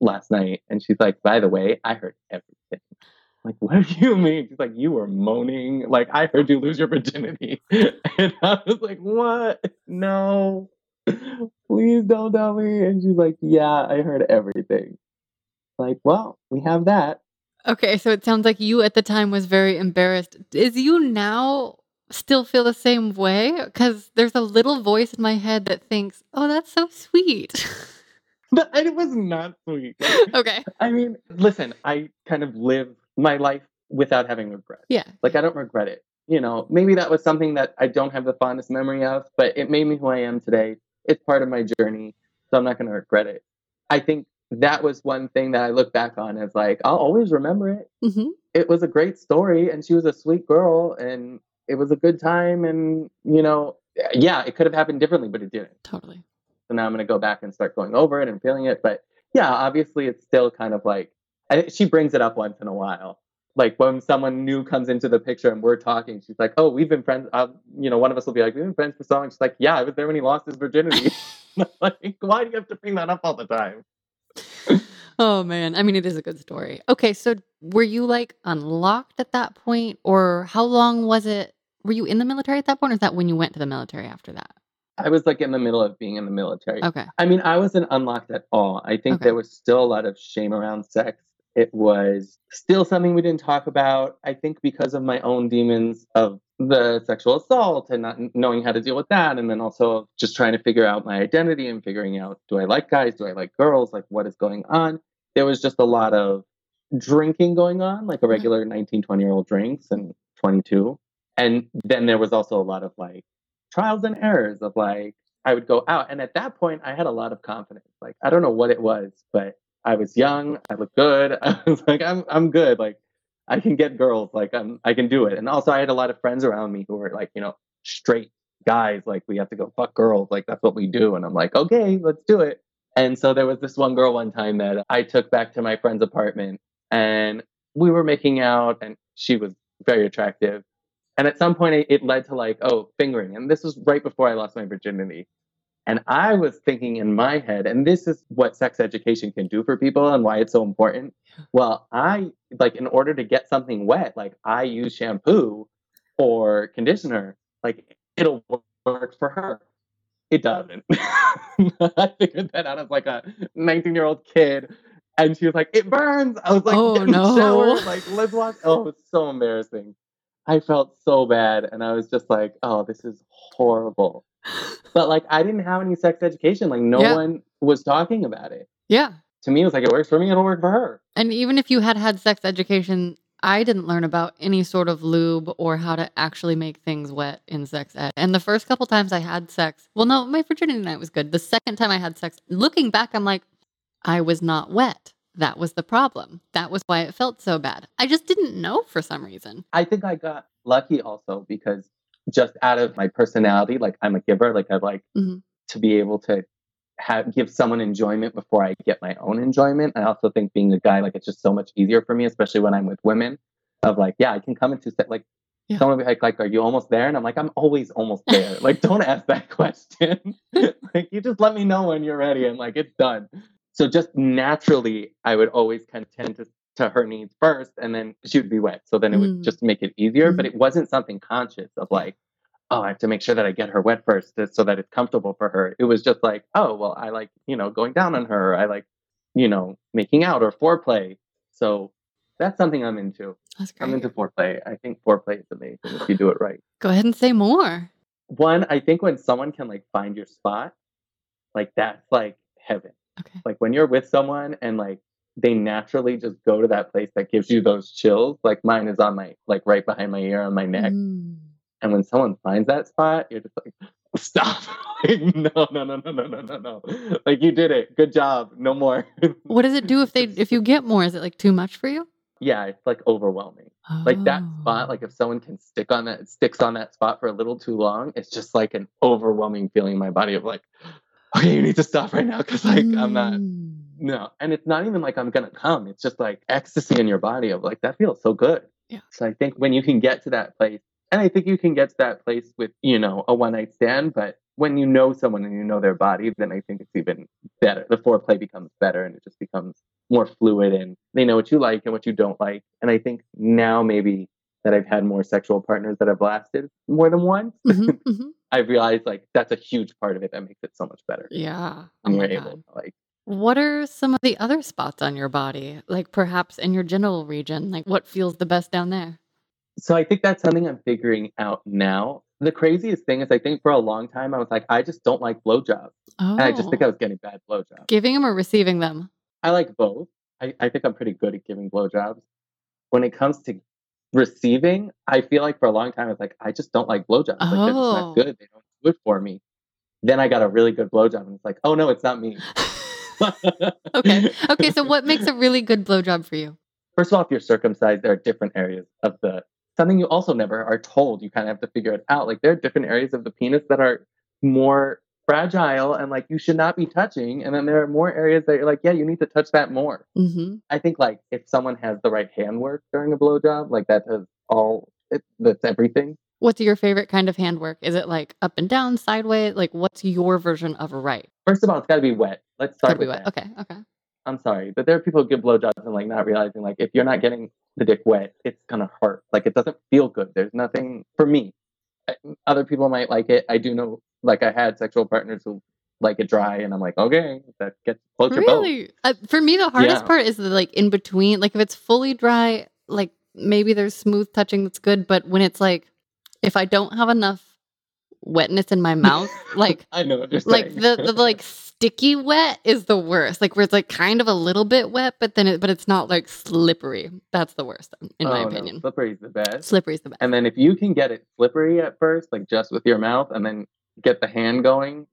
B: last night. And she's like, by the way, I heard everything. I'm like, what do you mean? She's like, you were moaning. Like, I heard you lose your virginity. And I was like, what? No, please don't tell me. And she's like, yeah, I heard everything. Like, well, we have that.
A: Okay, so it sounds like you at the time was very embarrassed. Is you now still feel the same way? Because there's a little voice in my head that thinks, "Oh, that's so sweet."
B: But it was not sweet.
A: okay,
B: I mean, listen, I kind of live my life without having regret.
A: yeah,
B: Like, I don't regret it. You know, maybe that was something that I don't have the fondest memory of, but it made me who I am today. It's part of my journey, so I'm not going to regret it. I think that was one thing that I look back on as like, I'll always remember it.
A: hmm
B: It was a great story, and she was a sweet girl, and it was a good time. And, you know, yeah, it could have happened differently, but it didn't.
A: totally.
B: So now I'm going to go back and start going over it and feeling it. But yeah, obviously, it's still kind of like I, she brings it up once in a while. Like when someone new comes into the picture and we're talking, she's like, "Oh, we've been friends." Uh, you know, one of us will be like, "We've been friends for so long." She's like, "Yeah, I was there when he lost his virginity." like, why do you have to bring that up all the time?
A: Oh man, I mean, it is a good story. Okay, so were you like unlocked at that point, or how long was it? Were you in the military at that point, or is that when you went to the military after that?
B: I was like in the middle of being in the military.
A: Okay,
B: I mean, I wasn't unlocked at all. I think
A: Okay.
B: there was still a lot of shame around sex. It was still something we didn't talk about. I think because of my own demons of the sexual assault and not knowing how to deal with that. And then also just trying to figure out my identity and figuring out do I like guys? Do I like girls? Like, what is going on? There was just a lot of drinking going on, like a mm-hmm. regular 19, 20 year old drinks and 22. And then there was also a lot of like trials and errors of like, I would go out. And at that point, I had a lot of confidence. Like, I don't know what it was, but I was young. I looked good. I was like, I'm, I'm good. Like, I can get girls. Like, I'm, I can do it. And also, I had a lot of friends around me who were like, you know, straight guys. Like, we have to go fuck girls. Like, that's what we do. And I'm like, okay, let's do it. And so there was this one girl one time that I took back to my friend's apartment and we were making out and she was very attractive. And at some point it, it led to like, oh, fingering. And this was right before I lost my virginity. And I was thinking in my head, and this is what sex education can do for people and why it's so important. Well, I like in order to get something wet, like I use shampoo or conditioner, like it'll work for her. It doesn't. I figured that out as like a 19 year old kid. And she was like, it burns. I was like,
A: Oh,
B: get in the
A: no.
B: shower. Like, let's watch. Oh, it was so embarrassing. I felt so bad. And I was just like, oh, this is horrible. But like, I didn't have any sex education. Like, no
A: Yeah.
B: one was talking about it.
A: yeah.
B: To me, it was like, it works for me, it'll work for her.
A: And even if you had had sex education, I didn't learn about any sort of lube or how to actually make things wet in sex ed. And the first couple times I had sex, well, no, my virginity night was good. The second time I had sex, looking back, I'm like, I was not wet. That was the problem. That was why it felt so bad. I just didn't know for some reason.
B: I think I got lucky also because just out of my personality, like I'm a giver, like I like
A: Mhm.
B: to be able to have give someone enjoyment before I get my own enjoyment. I also think being a guy, like it's just so much easier for me, especially when I'm with women. Of like, yeah, I can come into set like
A: Yeah.
B: someone be like, like, are you almost there? And I'm like, I'm always almost there. like, don't ask that question. like, you just let me know when you're ready, and like, it's done. So just naturally, I would always kind of tend to to her needs first, and then she would be wet. So then it would
A: Mm.
B: just make it easier. But
A: Mhm.
B: it wasn't something conscious of like, oh, I have to make sure that I get her wet first so that it's comfortable for her. It was just like, oh, well, I like, you know, going down on her. I like, you know, making out or foreplay. So that's something I'm into.
A: That's
B: I'm into foreplay. I think foreplay is amazing if you do it right.
A: Go ahead and say more.
B: One, I think when someone can like find your spot, like that's like heaven.
A: Okay.
B: Like when you're with someone and like they naturally just go to that place that gives you those chills. Like mine is on my like right behind my ear on my neck.
A: Mm.
B: And when someone finds that spot, you're just like, stop. no, no, no, no, no, no, no, no. Like you did it. Good job. No more.
A: What does it do if they if you get more? Is it like too much for you?
B: yeah, it's like overwhelming. Like that spot,
A: Oh.
B: like if someone can stick on that sticks on that spot for a little too long, it's just like an overwhelming feeling in my body of like, okay, you need to stop right now because like I'm not
A: Mm.
B: no. And it's not even like I'm gonna come. It's just like ecstasy in your body of like that feels so good.
A: Yeah.
B: So I think when you can get to that place, and I think you can get to that place with, you know, a one night stand, but when you know someone and you know their body, then I think it's even better. The foreplay becomes better and it just becomes more fluid and they know what you like and what you don't like. And I think now maybe that I've had more sexual partners that have lasted more than once,
A: Mhm, mhm.
B: I've realized like that's a huge part of it that makes it so much better.
A: Yeah. Oh
B: And
A: my
B: you're able to like
A: What are some of the other spots on your body? Like perhaps in your genital region? Like what feels the best down there?
B: So I think that's something I'm figuring out now. The craziest thing is I think for a long time I was like, I just don't like blowjobs.
A: Oh.
B: And I just think oh. I was getting bad blowjobs.
A: giving them or receiving them.
B: I like both. I, I think I'm pretty good at giving blowjobs. When it comes to receiving, I feel like for a long time I was like, I just don't like blowjobs. Like they're just
A: Oh.
B: not good. They don't do it for me. Then I got a really good blowjob and it's like, oh no, it's not me.
A: okay. Okay. So what makes a really good blowjob for you?
B: First of all, if you're circumcised, there are different areas of the something you also never are told. You kind of have to figure it out. Like there are different areas of the penis that are more fragile and like you should not be touching. And then there are more areas that you're like, yeah, you need to touch that more.
A: Mm-hmm.
B: I think like if someone has the right handwork during a blowjob, like that does all it, that's everything.
A: What's your favorite kind of handwork? Is it like up and down, sideways? Like what's your version of a right?
B: First of all, it's got to be wet. Let's start with
A: wet.
B: that.
A: Okay. Okay.
B: I'm sorry, but there are people who give blowjobs and like not realizing like if you're not getting the dick wet, it's gonna hurt. Like it doesn't feel good. There's nothing for me. Other people might like it. I do know. Like I had sexual partners who like it dry, and I'm like, okay, that gets close.
A: Really? Uh, for me, the hardest
B: Yeah.
A: part is the like in between. Like if it's fully dry, like maybe there's smooth touching that's good. But when it's like, if I don't have enough wetness in my mouth, like
B: I know
A: like the, the like sticky wet is the worst. Like where it's like kind of a little bit wet, but then it but it's not like slippery. That's the worst in my
B: Oh, no,
A: opinion.
B: slippery's the best.
A: Slippery's the best.
B: And then if you can get it slippery at first, like just with your mouth, and then get the hand going,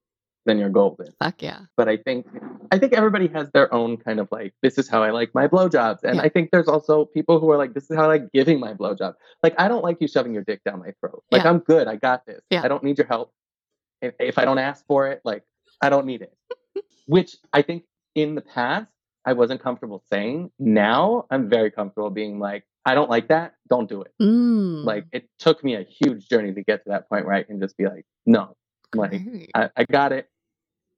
B: then you're golden.
A: Fuck yeah.
B: But I think I think everybody has their own kind of like this is how I like my blowjobs, and
A: Yeah.
B: I think there's also people who are like this is how I like giving my blowjob. Like I don't like you shoving your dick down my throat. Like
A: Yeah.
B: I'm good. I got this.
A: Yeah.
B: I don't need your help. If, if I don't ask for it, like I don't need it. Which I think in the past I wasn't comfortable saying. Now I'm very comfortable being like I don't like that. Don't do it.
A: Mm.
B: Like it took me a huge journey to get to that point where I can just be like, no, like. I, I got it.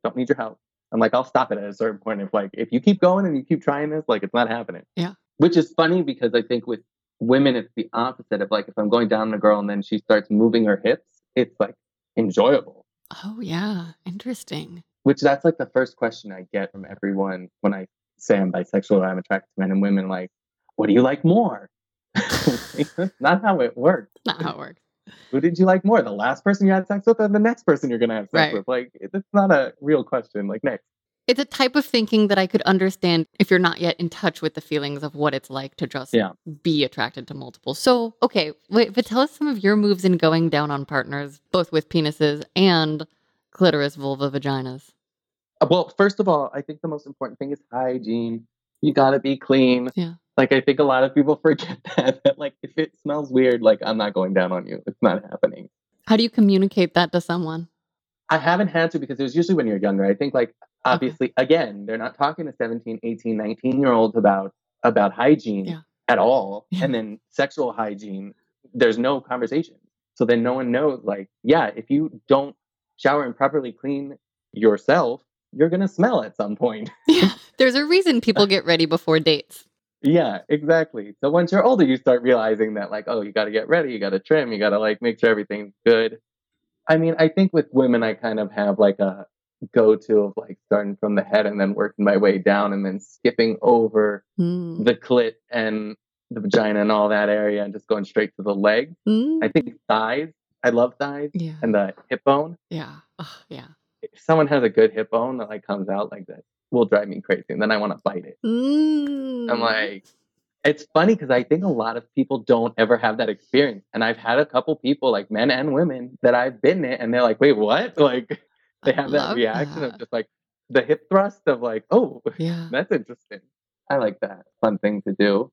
B: Don't need your help. I'm like, I'll stop it at a certain point. If like if you keep going and you keep trying this, like it's not happening.
A: Yeah.
B: Which is funny because I think with women it's the opposite of like if I'm going down on a girl and then she starts moving her hips, it's like enjoyable.
A: Oh yeah. Interesting.
B: Which that's like the first question I get from everyone when I say I'm bisexual or I'm attracted to men and women, like, what do you like more? not how it works.
A: Not how it works.
B: Who did you like more? The last person you had sex with or the next person you're gonna have sex
A: Right.
B: with? Like it's not a real question. Like next.
A: It's a type of thinking that I could understand if you're not yet in touch with the feelings of what it's like to just
B: Yeah.
A: be attracted to multiple. So, okay, wait, but tell us some of your moves in going down on partners, both with penises and clitoris, vulva, vaginas.
B: Uh, Well, first of all, I think the most important thing is hygiene. You gotta be clean.
A: Yeah.
B: Like I think a lot of people forget that. That like if it smells weird, like I'm not going down on you. It's not happening.
A: How do you communicate that to someone?
B: I haven't had to because it was usually when you're younger. I think like obviously again, they're not talking to 17, 18, 19 year olds about about hygiene
A: Yeah.
B: at all.
A: Yeah.
B: And then sexual hygiene, there's no conversation. So then no one knows like, yeah, if you don't shower and properly clean yourself, you're gonna smell at some point.
A: Yeah. There's a reason people get ready before dates.
B: Yeah, exactly. So once you're older, you start realizing that like, oh, you gotta get ready, you gotta trim, you gotta like make sure everything's good. I mean, I think with women I kind of have like a go to of like starting from the head and then working my way down and then skipping over
A: Mm.
B: the clit and the vagina and all that area and just going straight to the leg.
A: Mm.
B: I think thighs. I love thighs
A: Yeah.
B: and the hip bone.
A: Yeah. Ugh, yeah.
B: If someone has a good hip bone that like comes out like that, will drive me crazy. And then I want to bite it.
A: Mm.
B: I'm like, it's funny because I think a lot of people don't ever have that experience. And I've had a couple people, like men and women, that I've been in, and they're like, "Wait, what?" Like they have that reaction
A: that.
B: of just like the hip thrust of like, "Oh,
A: Yeah.
B: that's interesting." I like that fun thing to do.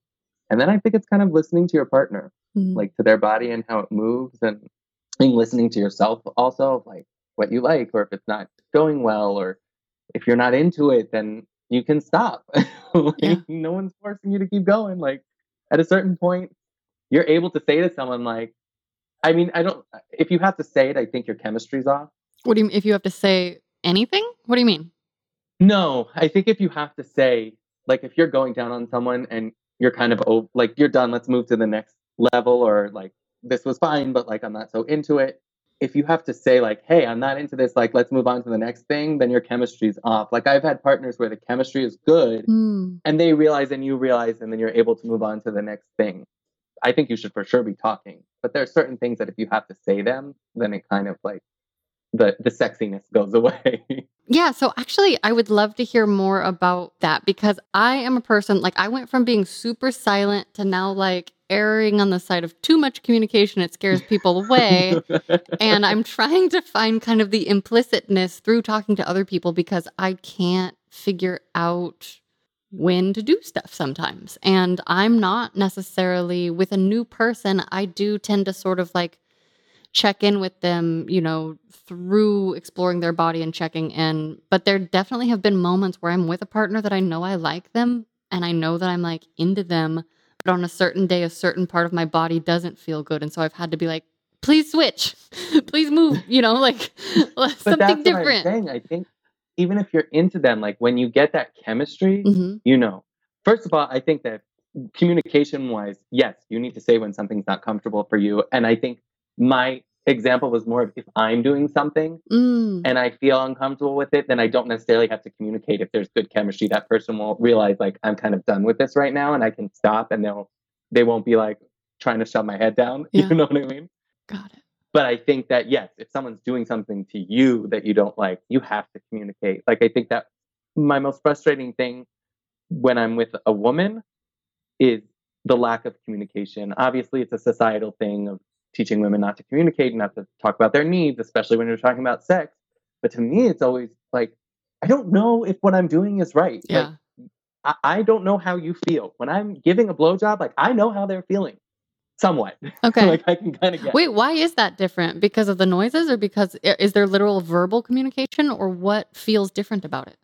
B: And then I think it's kind of listening to your partner,
A: Mhm.
B: like to their body and how it moves, and think listening to yourself also, like what you like, or if it's not going well, or if you're not into it, then you can stop. Like,
A: Yeah.
B: No one's forcing you to keep going. Like at a certain point, you're able to say to someone, like, I mean, I don't. Uh, if you have to say it, I think your chemistry's off.
A: What do you if you have to say anything? What do you mean?
B: No, I think if you have to say, like, if you're going down on someone and you're kind of like you're done, let's move to the next level, or like this was fine, but like I'm not so into it. If you have to say like, hey, I'm not into this, like let's move on to the next thing, then your chemistry's off. Like I've had partners where the chemistry is good
A: Mm.
B: and they realize and you realize and then you're able to move on to the next thing. I think you should for sure be talking. But there are certain things that if you have to say them, then it kind of like the the sexiness goes away.
A: Yeah, so actually, I would love to hear more about that because I am a person like I went from being super silent to now like erring on the side of too much communication. It scares people away. and I'm trying to find kind of the implicitness through talking to other people because I can't figure out when to do stuff sometimes. And I'm not necessarily with a new person, I do tend to sort of like check in with them, you know, through exploring their body and checking in. But there definitely have been moments where I'm with a partner that I know I like them and I know that I'm like into them, but on a certain day, a certain part of my body doesn't feel good. And so I've had to be like, please switch, please move, you know, like
B: but
A: something
B: that's what I'm
A: different.
B: saying. I think even if you're into them, like when you get that chemistry,
A: hmm
B: you know. First of all, I think that communication wise, yes, you need to say when something's not comfortable for you. And I think my example was more of if I'm doing something
A: Mm,
B: and I feel uncomfortable with it, then I don't necessarily have to communicate if there's good chemistry. That person will realize like I'm kind of done with this right now and I can stop and they'll they won't be like trying to shove my head down.
A: Yeah.
B: You know what I mean?
A: got it.
B: But I think that yes, if someone's doing something to you that you don't like, you have to communicate. Like I think that my most frustrating thing when I'm with a woman is the lack of communication. Obviously, it's a societal thing of teaching women not to communicate, not to talk about their needs, especially when you're talking about sex. But to me, it's always like, I don't know if what I'm doing is right. Like,
A: Yeah.
B: I, I don't know how you feel. When I'm giving a blowjob, like I know how they're feeling. Somewhat.
A: Okay.
B: like I can kind of get
A: Wait, why is that different? Because of the noises or because is there literal verbal communication or what feels different about it?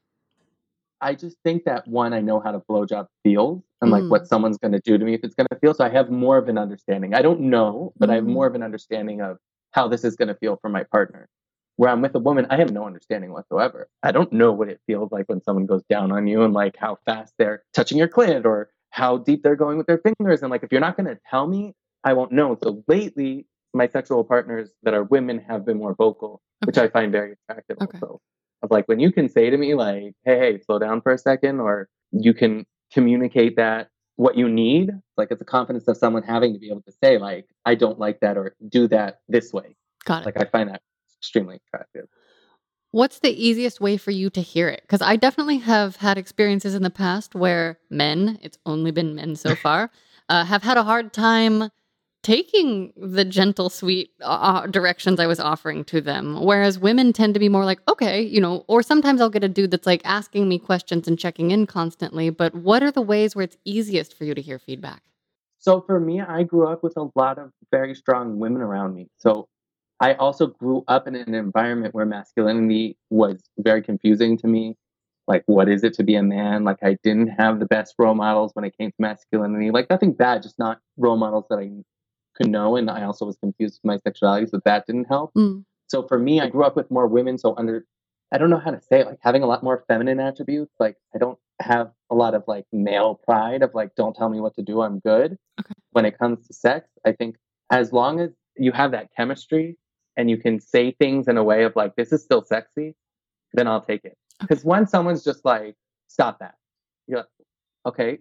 B: I just think that one, I know how to blowjob feels and like
A: Mm.
B: what someone's going to do to me if it's going to feel. So I have more of an understanding. I don't know, but I have
A: Mm.
B: more of an understanding of how this is going to feel for my partner. Where I'm with a woman, I have no understanding whatsoever. I don't know what it feels like when someone goes down on you and like how fast they're touching your clit or how deep they're going with their fingers. And like, if you're not going to tell me, I won't know. So lately, my sexual partners that are women have been more vocal, which I find very attractive
A: Okay.
B: also of like when you can say to me like hey hey slow down for a second or you can communicate that what you need like it's a confidence of someone having to be able to say like i don't like that or do that this way
A: Got it.
B: like i find that extremely attractive
A: What's the easiest way for you to hear it? Because I definitely have had experiences in the past where men, it's only been men so far, uh, have had a hard time taking the gentle, sweet uh, directions I was offering to them. Whereas women tend to be more like, okay, you know, or sometimes I'll get a dude that's like asking me questions and checking in constantly. But what are the ways where it's easiest for you to hear feedback?
B: so for me i grew up with a lot of very strong women around me so i also grew up in an environment where masculinity was very confusing to me like what is it to be a man like i didn't have the best role models when it came to masculinity like nothing bad just not role models that i could know and i also was confused with my sexuality so that didn't help.
A: Mm,
B: so for me i grew up with more women so under i don't know how to say it like having a lot more feminine attributes like i don't have a lot of like male pride of like don't tell me what to do i'm good.
A: Okay.
B: when it comes to sex i think as long as you have that chemistry and you can say things in a way of like this is still sexy then i'll take it. Because when someone's just like stop that you're like okay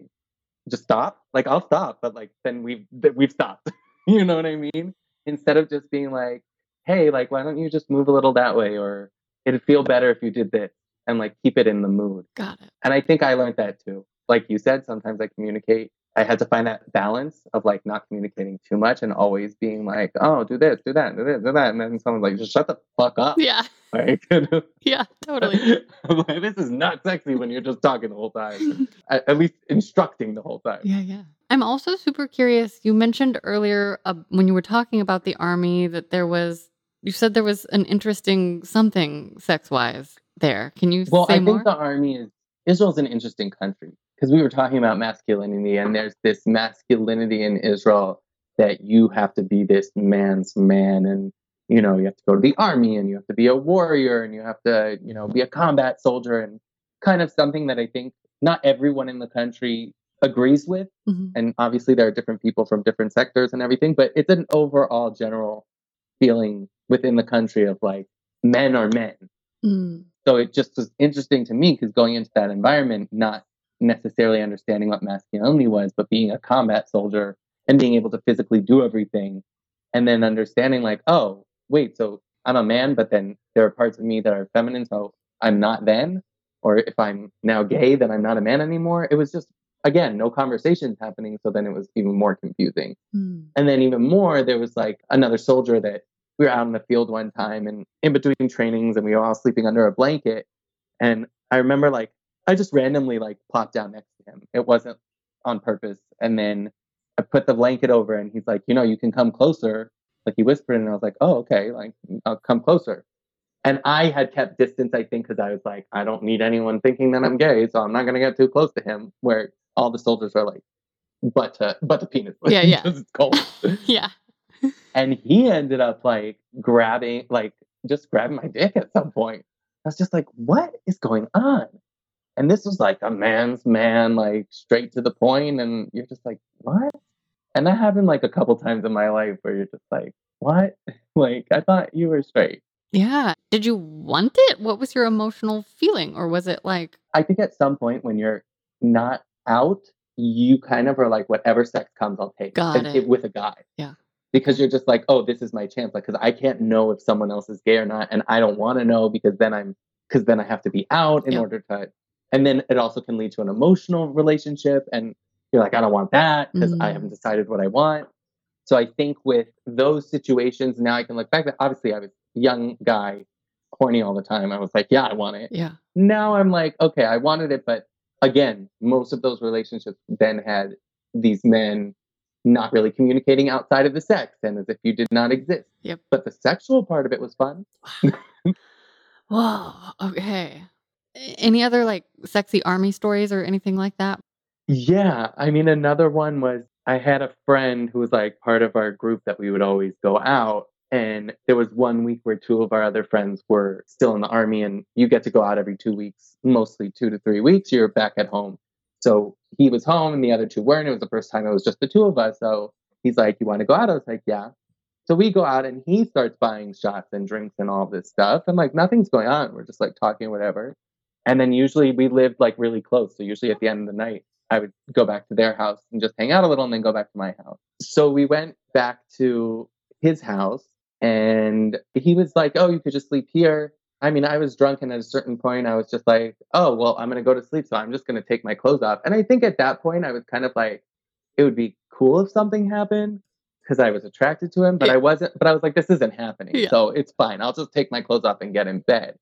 B: just stop like i'll stop but like then we've we've stopped you know what i mean instead of just being like hey like why don't you just move a little that way or it'd feel better if you did this and like keep it in the mood
A: got it.
B: and i think i learned that too like you said sometimes i communicate I had to find that balance of like not communicating too much and always being like, oh, do this, do that, do this, do that. And then someone's like, just shut the fuck up.
A: Yeah. Yeah. Totally.
B: Like, this is not sexy when you're just talking the whole time. At, least instructing the whole time.
A: Yeah, yeah. I'm also super curious. You mentioned earlier uh, when you were talking about the army that there was, you said there was an interesting something sex wise there. Can you
B: Well, I
A: more?
B: think the army is Israel's an interesting country because we were talking about masculinity, and there's this masculinity in Israel that you have to be this man's man, and you know you have to go to the army, and you have to be a warrior, and you have to you know be a combat soldier, and kind of something that I think not everyone in the country agrees with,
A: Mhm.
B: and obviously there are different people from different sectors and everything, but it's an overall general feeling within the country of like men are men
A: Mm.
B: so it just was interesting to me because going into that environment, not necessarily understanding what masculinity was, but being a combat soldier and being able to physically do everything, and then understanding like, oh, wait, so I'm a man, but then there are parts of me that are feminine, so I'm not then, or if I'm now gay, then I'm not a man anymore. It was just again no conversations happening, so then it was even more confusing.
A: Mm.
B: And then even more, there was like another soldier that we were out in the field one time and in between trainings and we were all sleeping under a blanket. And I remember like I just randomly like plopped down next to him. It wasn't on purpose. And then I put the blanket over and he's like, you know, you can come closer. Like he whispered and I was like, oh, okay, like I'll come closer. And I had kept distance, I think, because I was like, I don't need anyone thinking that I'm gay, so I'm not gonna get too close to him. Where all the soldiers are like, "But to butt to penis.
A: Yeah, yeah.
B: because it's cold
A: Yeah.
B: and he ended up like grabbing like just grabbing my dick at some point i was just like what is going on and this was like a man's man like straight to the point and you're just like what and that happened like a couple times in my life where you're just like what like i thought you were straight
A: Yeah. Did you want it? What was your emotional feeling? Or was it like,
B: i think at some point when you're not out you kind of are like whatever sex comes i'll take
A: Got
B: and
A: it.
B: with a guy
A: Yeah.
B: because you're just like oh this is my chance like because i can't know if someone else is gay or not and i don't want to know because then i'm because then i have to be out in order to and then it also can lead to an emotional relationship and you're like i don't want that because i
A: Mm.
B: haven't decided what i want so i think with those situations now i can look back that obviously i was young guy horny all the time i was like yeah i want it
A: yeah.
B: now I'm like, okay, I wanted it, but again, most of those relationships then had these men not really communicating outside of the sex and as if you did not exist.
A: Yep.
B: But the sexual part of it was fun.
A: Whoa. Okay. Any other like sexy army stories or anything like that?
B: Yeah. I mean, another one was I had a friend who was like part of our group that we would always go out. And there was one week where two of our other friends were still in the army, and you get to go out every two weeks, mostly two to three weeks. You're back at home. So he was home, and the other two weren't. It was the first time it was just the two of us. So he's like, You want to go out? I was like, Yeah. So we go out, and he starts buying shots and drinks and all this stuff. And like, nothing's going on. We're just like talking, whatever. And then usually we lived like really close. So usually at the end of the night, I would go back to their house and just hang out a little and then go back to my house. So we went back to his house and he was like, Oh, you could just sleep here. I mean, I was drunk and at a certain point I was just like, Oh, well, I'm going to go to sleep. So I'm just going to take my clothes off. And I think at that point I was kind of like, it would be cool if something happened because I was attracted to him, but
A: Yeah.
B: I wasn't, but I was like, this isn't happening.
A: Yeah.
B: So it's fine. I'll just take my clothes off and get in bed.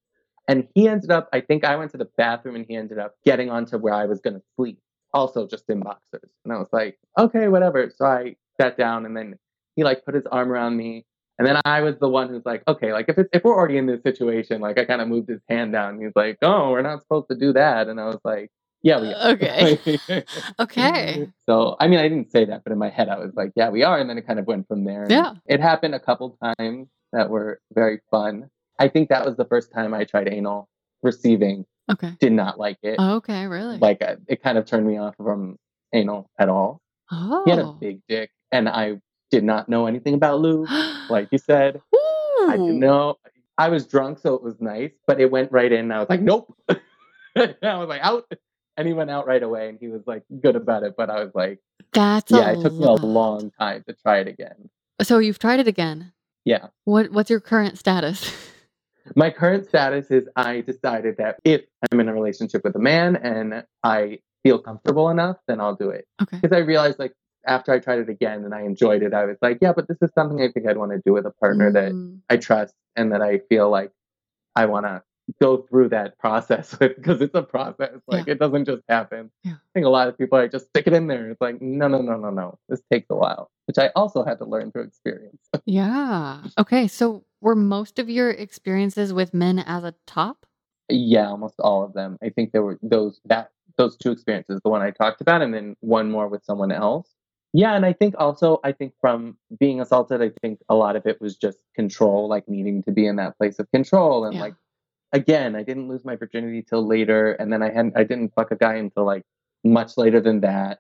B: And he ended up, I think I went to the bathroom and he ended up getting onto where I was going to sleep, also just in boxers. And I was like, okay, whatever. So I sat down and then he like put his arm around me. And then I was the one who's like, okay, like if it's, if we're already in this situation, like I kind of moved his hand down. He's like, oh, we're not supposed to do that. And I was like, yeah, we are.
A: Okay. Okay.
B: So, I mean, I didn't say that, but in my head, I was like, yeah, we are. And then it kind of went from there.
A: Yeah.
B: It happened a couple times that were very fun. I think that was the first time I tried anal receiving.
A: Okay.
B: Did not like it.
A: Okay. Really?
B: Like, uh, it kind of turned me off from anal at all.
A: oh.
B: He had a big dick, and I did not know anything about lube. Like you said, I didn't know. I was drunk, so it was nice, but it went right in. And I was like, nope. I was like, out. And he went out right away, and he was like good about it. But I was like,
A: That's
B: yeah, it took me a long time to try it again.
A: So you've tried it again.
B: Yeah.
A: What What's your current status?
B: My current status is I decided that if I'm in a relationship with a man and I feel comfortable enough, then I'll do it.
A: Okay.
B: Because I realized like after I tried it again and I enjoyed it, I was like, yeah, but this is something I think I'd want to do with a partner that
A: Mm,
B: I trust and that I feel like I want to go through that process with because it's a process. Like it doesn't just happen.
A: Yeah.
B: I think a lot of people are just stick it in there. It's like, no, no, no, no, no. This takes a while, which I also had to learn through experience.
A: Yeah. Okay. So were most of your experiences with men as a top?
B: yeah, almost all of them. I think there were those that those two experiences, the one I talked about, and then one more with someone else. Yeah, and I think also I think from being assaulted, I think a lot of it was just control, like needing to be in that place of control, and
A: Yeah.
B: like again, I didn't lose my virginity till later, and then I hadn't I didn't fuck a guy until like much later than that.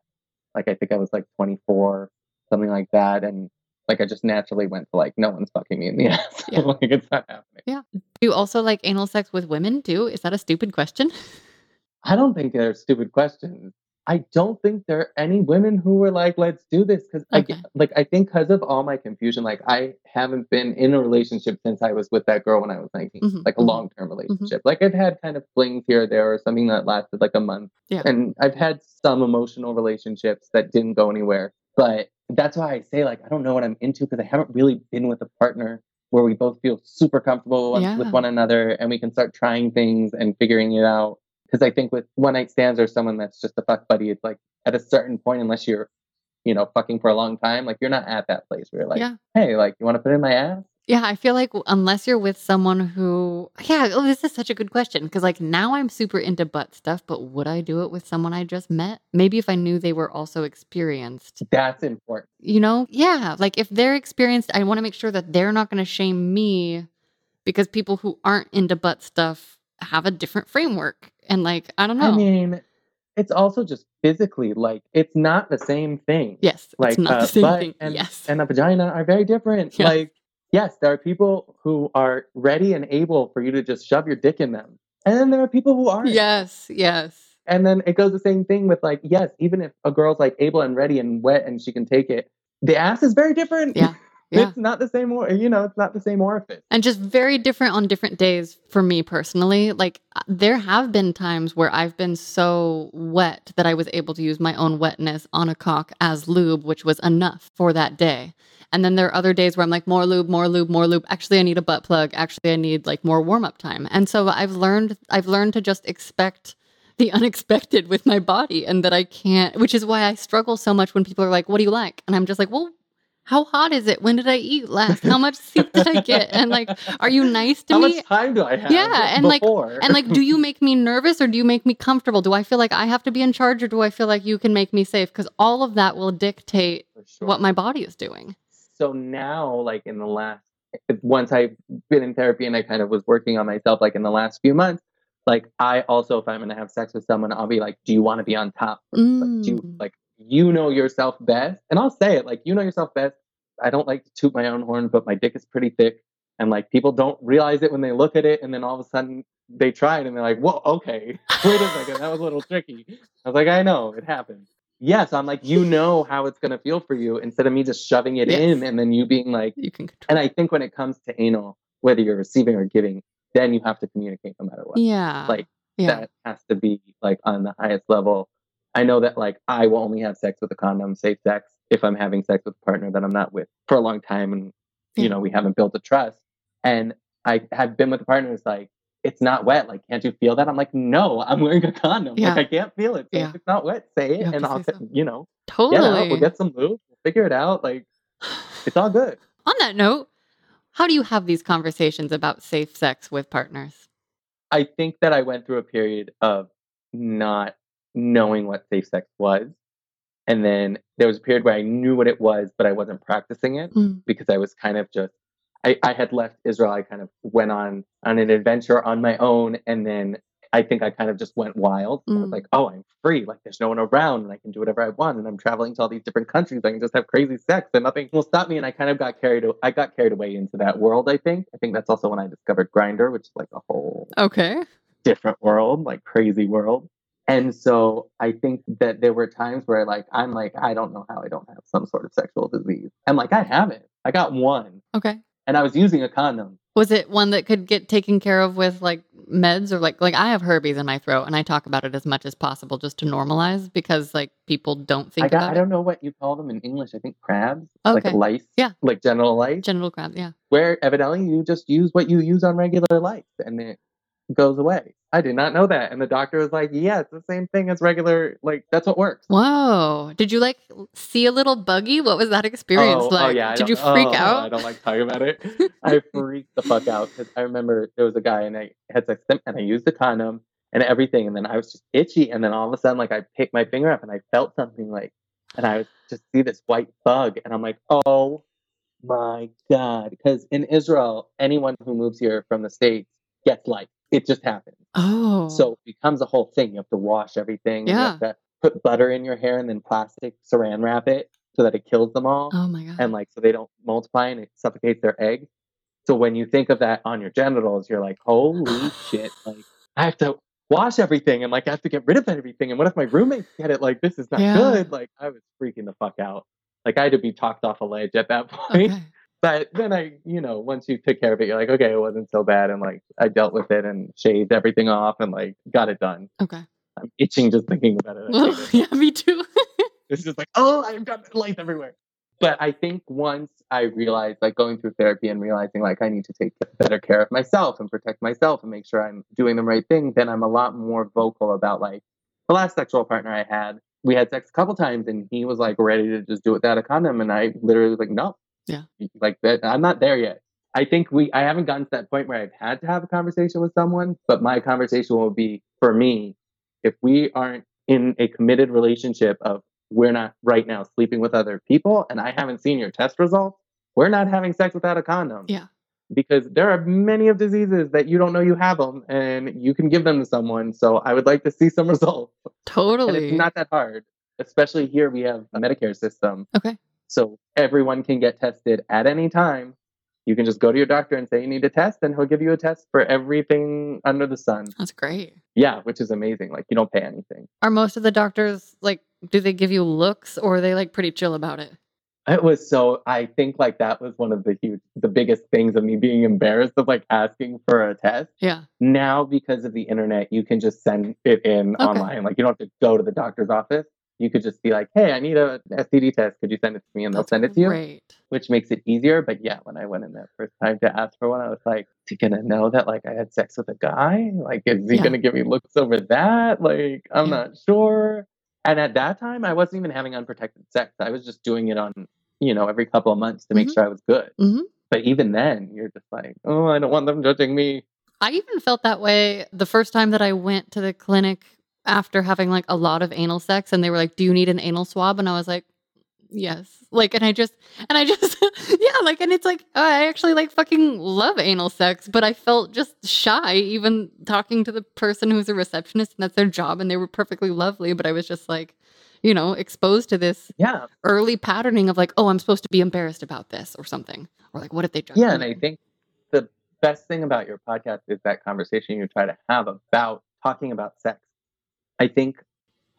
B: Like I think I was like 24, something like that, and like I just naturally went to like no one's fucking me in the ass.
A: Yeah.
B: like it's not happening. Yeah.
A: Do you also like anal sex with women too? Is that a stupid question?
B: I don't think they're stupid questions. I don't think there are any women who were like, "Let's do this," because I
A: Okay.
B: like I think because of all my confusion, like I haven't been in a relationship since I was with that girl when I was 19
A: Mhm,
B: like a
A: mhm,
B: long term relationship. Like I've had kind of flings here or there, or something that lasted like a month,
A: Yeah.
B: and I've had some emotional relationships that didn't go anywhere. But that's why I say like I don't know what I'm into because I haven't really been with a partner where we both feel super comfortable
A: Yeah.
B: with one another and we can start trying things and figuring it out. Because I think with one night stands or someone that's just a fuck buddy, it's like at a certain point, unless you're, you know, fucking for a long time, like you're not at that place where you're like,
A: Yeah.
B: hey, like you want to put in my ass?
A: Yeah, I feel like unless you're with someone who, yeah, oh, this is such a good question because like now I'm super into butt stuff, but would I do it with someone I just met? Maybe if I knew they were also experienced,
B: That's important.
A: you know? Yeah, like if they're experienced, I want to make sure that they're not going to shame me because people who aren't into butt stuff have a different framework. And like, I don't know.
B: I mean, it's also just physically like it's not the same thing.
A: yes,
B: like
A: it's not
B: uh,
A: the same
B: butt
A: thing.
B: and,
A: yes.
B: and a vagina are very different.
A: Yeah.
B: Like, yes, there are people who are ready and able for you to just shove your dick in them. And then there are people who aren't.
A: yes, yes.
B: And then it goes the same thing with like, yes, even if a girl's like able and ready and wet and she can take it, the ass is very different.
A: Yeah, yeah.
B: It's not the same or you know, it's not the same orifice.
A: and just very different on different days for me personally. Like uh, there have been times where I've been so wet that I was able to use my own wetness on a cock as lube, which was enough for that day. And then there are other days where I'm like more lube, more lube, more lube. Actually, I need a butt plug. Actually, I need like more warm up time. And so I've learned I've learned to just expect the unexpected with my body and that I can't, which is why I struggle so much when people are like, "What do you like?" And I'm just like, "Well, how hot is it? When did I eat last? How much sleep did I get? And like, are you nice to me?
B: How much time do I have?
A: Yeah, and, like- And like, do you make me nervous or do you make me comfortable? Do I feel like I have to be in charge or do I feel like you can make me safe? Because all of that will dictate
B: sure.
A: what my body is doing.
B: So now like in the last once i've been in therapy and i kind of was working on myself like in the last few months like i also if i'm going to have sex with someone i'll be like do you want to be on top? Like, do you,
A: Mm.
B: like you know yourself best and i'll say it like you know yourself best. I don't like to toot my own horn but my dick is pretty thick and like people don't realize it when they look at it and then all of a sudden they try it and they're like whoa okay wait a second that was a little tricky. I was like i know it happened yeah so i'm like you know how it's going to feel for you instead of me just shoving it
A: Yes.
B: in and then you being like
A: You can control.
B: and i think when it comes to anal whether you're receiving or giving then you have to communicate no matter what
A: Yeah.
B: like
A: yeah.
B: that has to be like on the highest level. I know that like I will only have sex with a condom, safe sex, if I'm having sex with a partner that I'm not with for a long time and
A: Yeah.
B: you know we haven't built a trust. And I have been with a partner who's like, it's not wet. Like, can't you feel that? I'm like, no, I'm wearing a condom.
A: Yeah.
B: Like I can't feel it. So
A: Yeah.
B: if it's not wet, say it and I'll t- you know,
A: totally.
B: get out, we'll get some lube, we'll figure it out. Like it's all good.
A: On that note, how do you have these conversations about safe sex with partners?
B: I think that I went through a period of not knowing what safe sex was. And then there was a period where I knew what it was, but I wasn't practicing it
A: Mm.
B: because I was kind of just, I, I had left Israel. I kind of went on on an adventure on my own. And then I think I kind of just went wild. I was
A: Mm.
B: like, oh, I'm free. Like there's no one around and I can do whatever I want. And I'm traveling to all these different countries. I can just have crazy sex and nothing will stop me. And I kind of got carried, I got carried away into that world, I think. I think that's also when I discovered Grindr, which is like a whole
A: Okay.
B: different world, like crazy world. And so I think that there were times where like I'm like, I don't know how I don't have some sort of sexual disease. And like I haven't. I got one.
A: Okay.
B: And I was using a condom.
A: Was it one that could get taken care of with like meds or like like I have herpes in my throat and I talk about it as much as possible just to normalize because like people don't think
B: I got.
A: about
B: I don't know what you call them in English. I think crabs,
A: Okay.
B: like lice.
A: Yeah.
B: Like genital lice.
A: Genital crab, yeah.
B: where evidently you just use what you use on regular life and it goes away. I did not know that. And the doctor was like, yeah, it's the same thing as regular, like, that's what works.
A: Whoa. Did you like see a little buggy? What was that experience
B: oh, oh
A: like?
B: oh, yeah. I
A: Did you
B: don't- oh,
A: freak
B: oh, I don't like talking about it. I freaked the fuck out because I remember there was a guy and I had sex with him and I used a condom and everything. And then I was just itchy. And then all of a sudden, like, I picked my finger up and I felt something like, and I was just see this white bug. And I'm like, oh my God. Because in Israel, anyone who moves here from the States gets life. It just happens.
A: Oh.
B: So it becomes a whole thing. You have to wash everything. and You have to put butter in your hair and then plastic saran wrap it so that it kills them all.
A: Oh my god.
B: And like, so they don't multiply and it suffocates their egg. So when you think of that on your genitals, you're like, holy shit. Like, I have to wash everything and like, I have to get rid of everything. And what if my roommates get it? Like, this is not
A: Yeah.
B: good. Like, I was freaking the fuck out. Like, I had to be talked off a ledge at that point.
A: okay.
B: But then I, you know, once you took care of it, you're like, okay, it wasn't so bad. And like, I dealt with it and shaved everything off and like, got it done.
A: Okay.
B: I'm itching just thinking about it. I
A: Well,
B: it.
A: yeah, me too.
B: It's just like, oh, I've got lice everywhere. But I think once I realized, like going through therapy and realizing, like, I need to take better care of myself and protect myself and make sure I'm doing the right thing, then I'm a lot more vocal about, like, the last sexual partner I had. We had sex a couple times and he was like ready to just do it without a condom. And I literally was like, no.
A: Yeah.
B: Like that, I'm not there yet. I think we, I haven't gotten to that point where I've had to have a conversation with someone, but my conversation will be for me, if we aren't in a committed relationship of we're not right now sleeping with other people and I haven't seen your test results, we're not having sex without a condom.
A: Yeah.
B: Because there are many of diseases that you don't know you have them and you can give them to someone. So I would like to see some results. And
A: totally.
B: it's not that hard, especially here we have a Medicare system.
A: Okay.
B: So everyone can get tested at any time. You can just go to your doctor and say you need a test, and he'll give you a test for everything under the sun.
A: That's great.
B: Yeah, which is amazing. Like you don't pay anything.
A: Are most of the doctors like do they give you looks or are they like pretty chill about it?
B: It was so. I think like that was one of the huge, the biggest things of me being embarrassed of like asking for a test.
A: Yeah.
B: Now because of the internet, you can just send it in
A: Okay.
B: online. Like you don't have to go to the doctor's office. You could just be like, "Hey, I need a STD test. Could you send it to me?" And they'll
A: That's
B: send it to you.
A: Great.
B: which makes it easier. But yeah, when I went in that first time to ask for one, I was like, is he gonna know that like I had sex with a guy? Like, is he
A: Yeah.
B: gonna give me looks over that? Like, I'm
A: Yeah.
B: not sure. And at that time, I wasn't even having unprotected sex. I was just doing it on, you know, every couple of months to make
A: Mhm.
B: sure I was good.
A: Mhm.
B: But even then, you're just like, oh, I don't want them judging me.
A: I even felt that way the first time that I went to the clinic after having like a lot of anal sex and they were like, "Do you need an anal swab?" and I was like, "Yes." Like and I just and I just yeah, like and it's like oh, I actually like fucking love anal sex, but I felt just shy even talking to the person who's a receptionist and that's their job and they were perfectly lovely, but I was just like, you know, exposed to this
B: Yeah,
A: early patterning of like, "Oh, I'm supposed to be embarrassed about this" or something. Or like, "What if they judge
B: yeah. And? I think the best thing about your podcast is that conversation you try to have about talking about sex. I think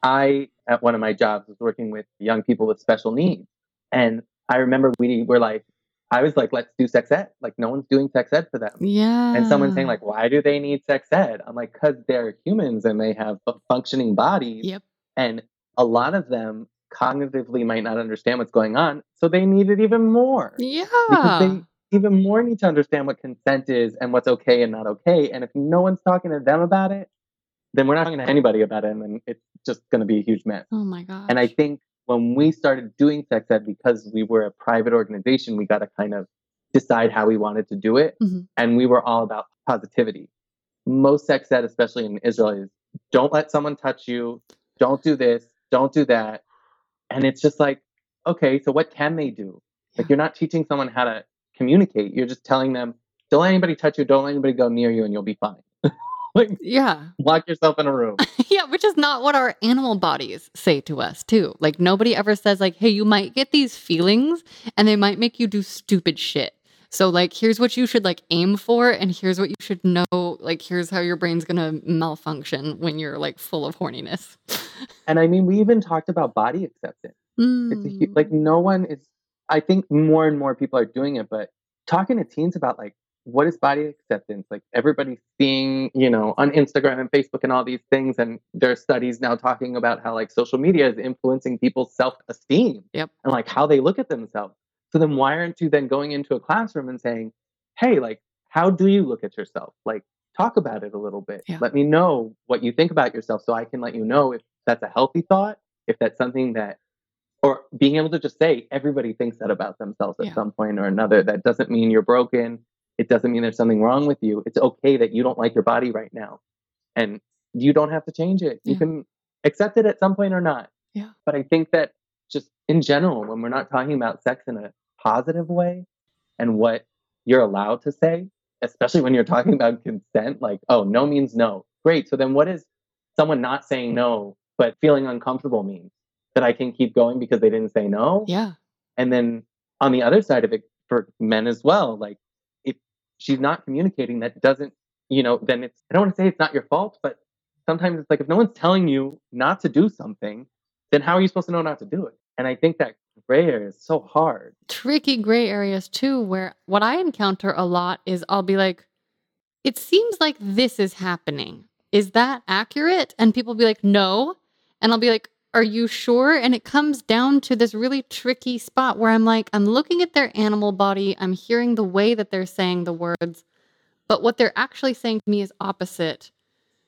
B: I, at one of my jobs, was working with young people with special needs. And I remember we were like, I was like, let's do sex ed. Like, no one's doing sex ed for them.
A: Yeah.
B: And someone saying, like, why do they need sex ed? I'm like, because they're humans and they have fu- functioning bodies.
A: Yep.
B: And a lot of them cognitively might not understand what's going on. So they need it even more
A: Yeah.
B: because they even more need to understand what consent is and what's okay and not okay. And if no one's talking to them about it, then we're not talking to anybody about it, and then it's just going to be a huge mess.
A: Oh my god.
B: And I think when we started doing sex ed, because we were a private organization, we got to kind of decide how we wanted to do it,
A: Mhm.
B: and we were all about positivity. Most sex ed, especially in Israel, is don't let someone touch you, don't do this, don't do that, and it's just like, okay, so what can they do? Like you're not teaching someone how to communicate. You're just telling them, don't let anybody touch you, don't let anybody go near you, and you'll be fine. like
A: yeah.
B: lock yourself in a room.
A: Yeah, which is not what our animal bodies say to us, too. Like nobody ever says like, "Hey, you might get these feelings and they might make you do stupid shit." So like, here's what you should like aim for and here's what you should know, like here's how your brain's going to malfunction when you're like full of horniness.
B: and I mean, we even talked about body acceptance. It's a, like
A: Mm.
B: no one is. I think more and more people are doing it, but talking to teens about like what is body acceptance? Like everybody's seeing, you know, on Instagram and Facebook and all these things. And there are studies now talking about how like social media is influencing people's self esteem
A: Yep.
B: and like how they look at themselves. So then why aren't you then going into a classroom and saying, hey, like, how do you look at yourself? Like, talk about it a little bit.
A: Yeah.
B: Let me know what you think about yourself so I can let you know if that's a healthy thought, if that's something that, or being able to just say everybody thinks that about themselves at
A: Yeah.
B: some point or another. That doesn't mean you're broken. It doesn't mean there's something wrong with you. It's okay that you don't like your body right now. And you don't have to change it. You can accept it at some point or not.
A: Yeah.
B: But I think that just in general, when we're not talking about sex in a positive way and what you're allowed to say, especially when you're talking about consent, like, oh, no means no. Great. So then what is someone not saying no, but feeling uncomfortable mean? That I can keep going because they didn't say no?
A: Yeah.
B: And then on the other side of it, for men as well, like she's not communicating, that doesn't, you know, then it's, I don't want to say it's not your fault, but sometimes it's like if no one's telling you not to do something, then how are you supposed to know not to do it? And I think that gray area is so hard.
A: tricky gray areas too where what I encounter a lot is I'll be like, it seems like this is happening. Is that accurate? And people be like, no. And I'll be like, are you sure? And it comes down to this really tricky spot where I'm like, I'm looking at their animal body, I'm hearing the way that they're saying the words, but what they're actually saying to me is opposite.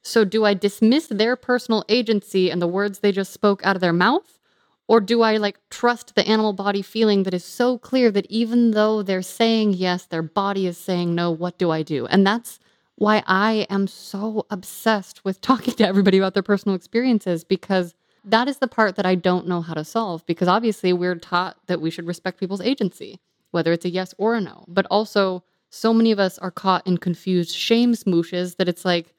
A: So do I dismiss their personal agency and the words they just spoke out of their mouth? Or do I like trust the animal body feeling that is so clear that even though they're saying yes, their body is saying no, what do I do? And that's why I am so obsessed with talking to everybody about their personal experiences because that is the part that I don't know how to solve. Because obviously, we're taught that we should respect people's agency, whether it's a yes or a no. But also, so many of us are caught in confused shame smooshes that it's like,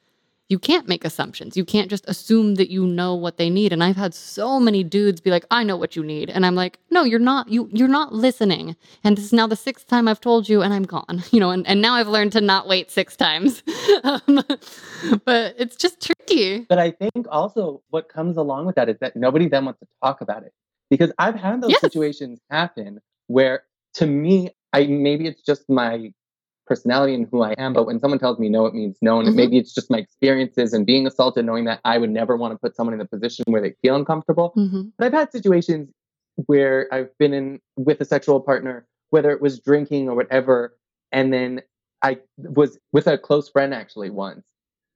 A: you can't make assumptions. You can't just assume that you know what they need. And I've had so many dudes be like, "I know what you need," and I'm like, "No, you're not. You you're not listening." And this is now the sixth time I've told you, and I'm gone. You know, and, and now I've learned to not wait six times. um, but it's just tricky.
B: But I think also what comes along with that is that nobody then wants to talk about it. Because I've had those
A: Yes.
B: situations happen where to me, I maybe it's just my personality and who I am, but when someone tells me no, it means no. And
A: Mhm.
B: maybe it's just my experiences and being assaulted, knowing that I would never want to put someone in a position where they feel uncomfortable.
A: Mm-hmm.
B: But I've had situations where I've been in with a sexual partner, whether it was drinking or whatever, and then I was with a close friend actually once,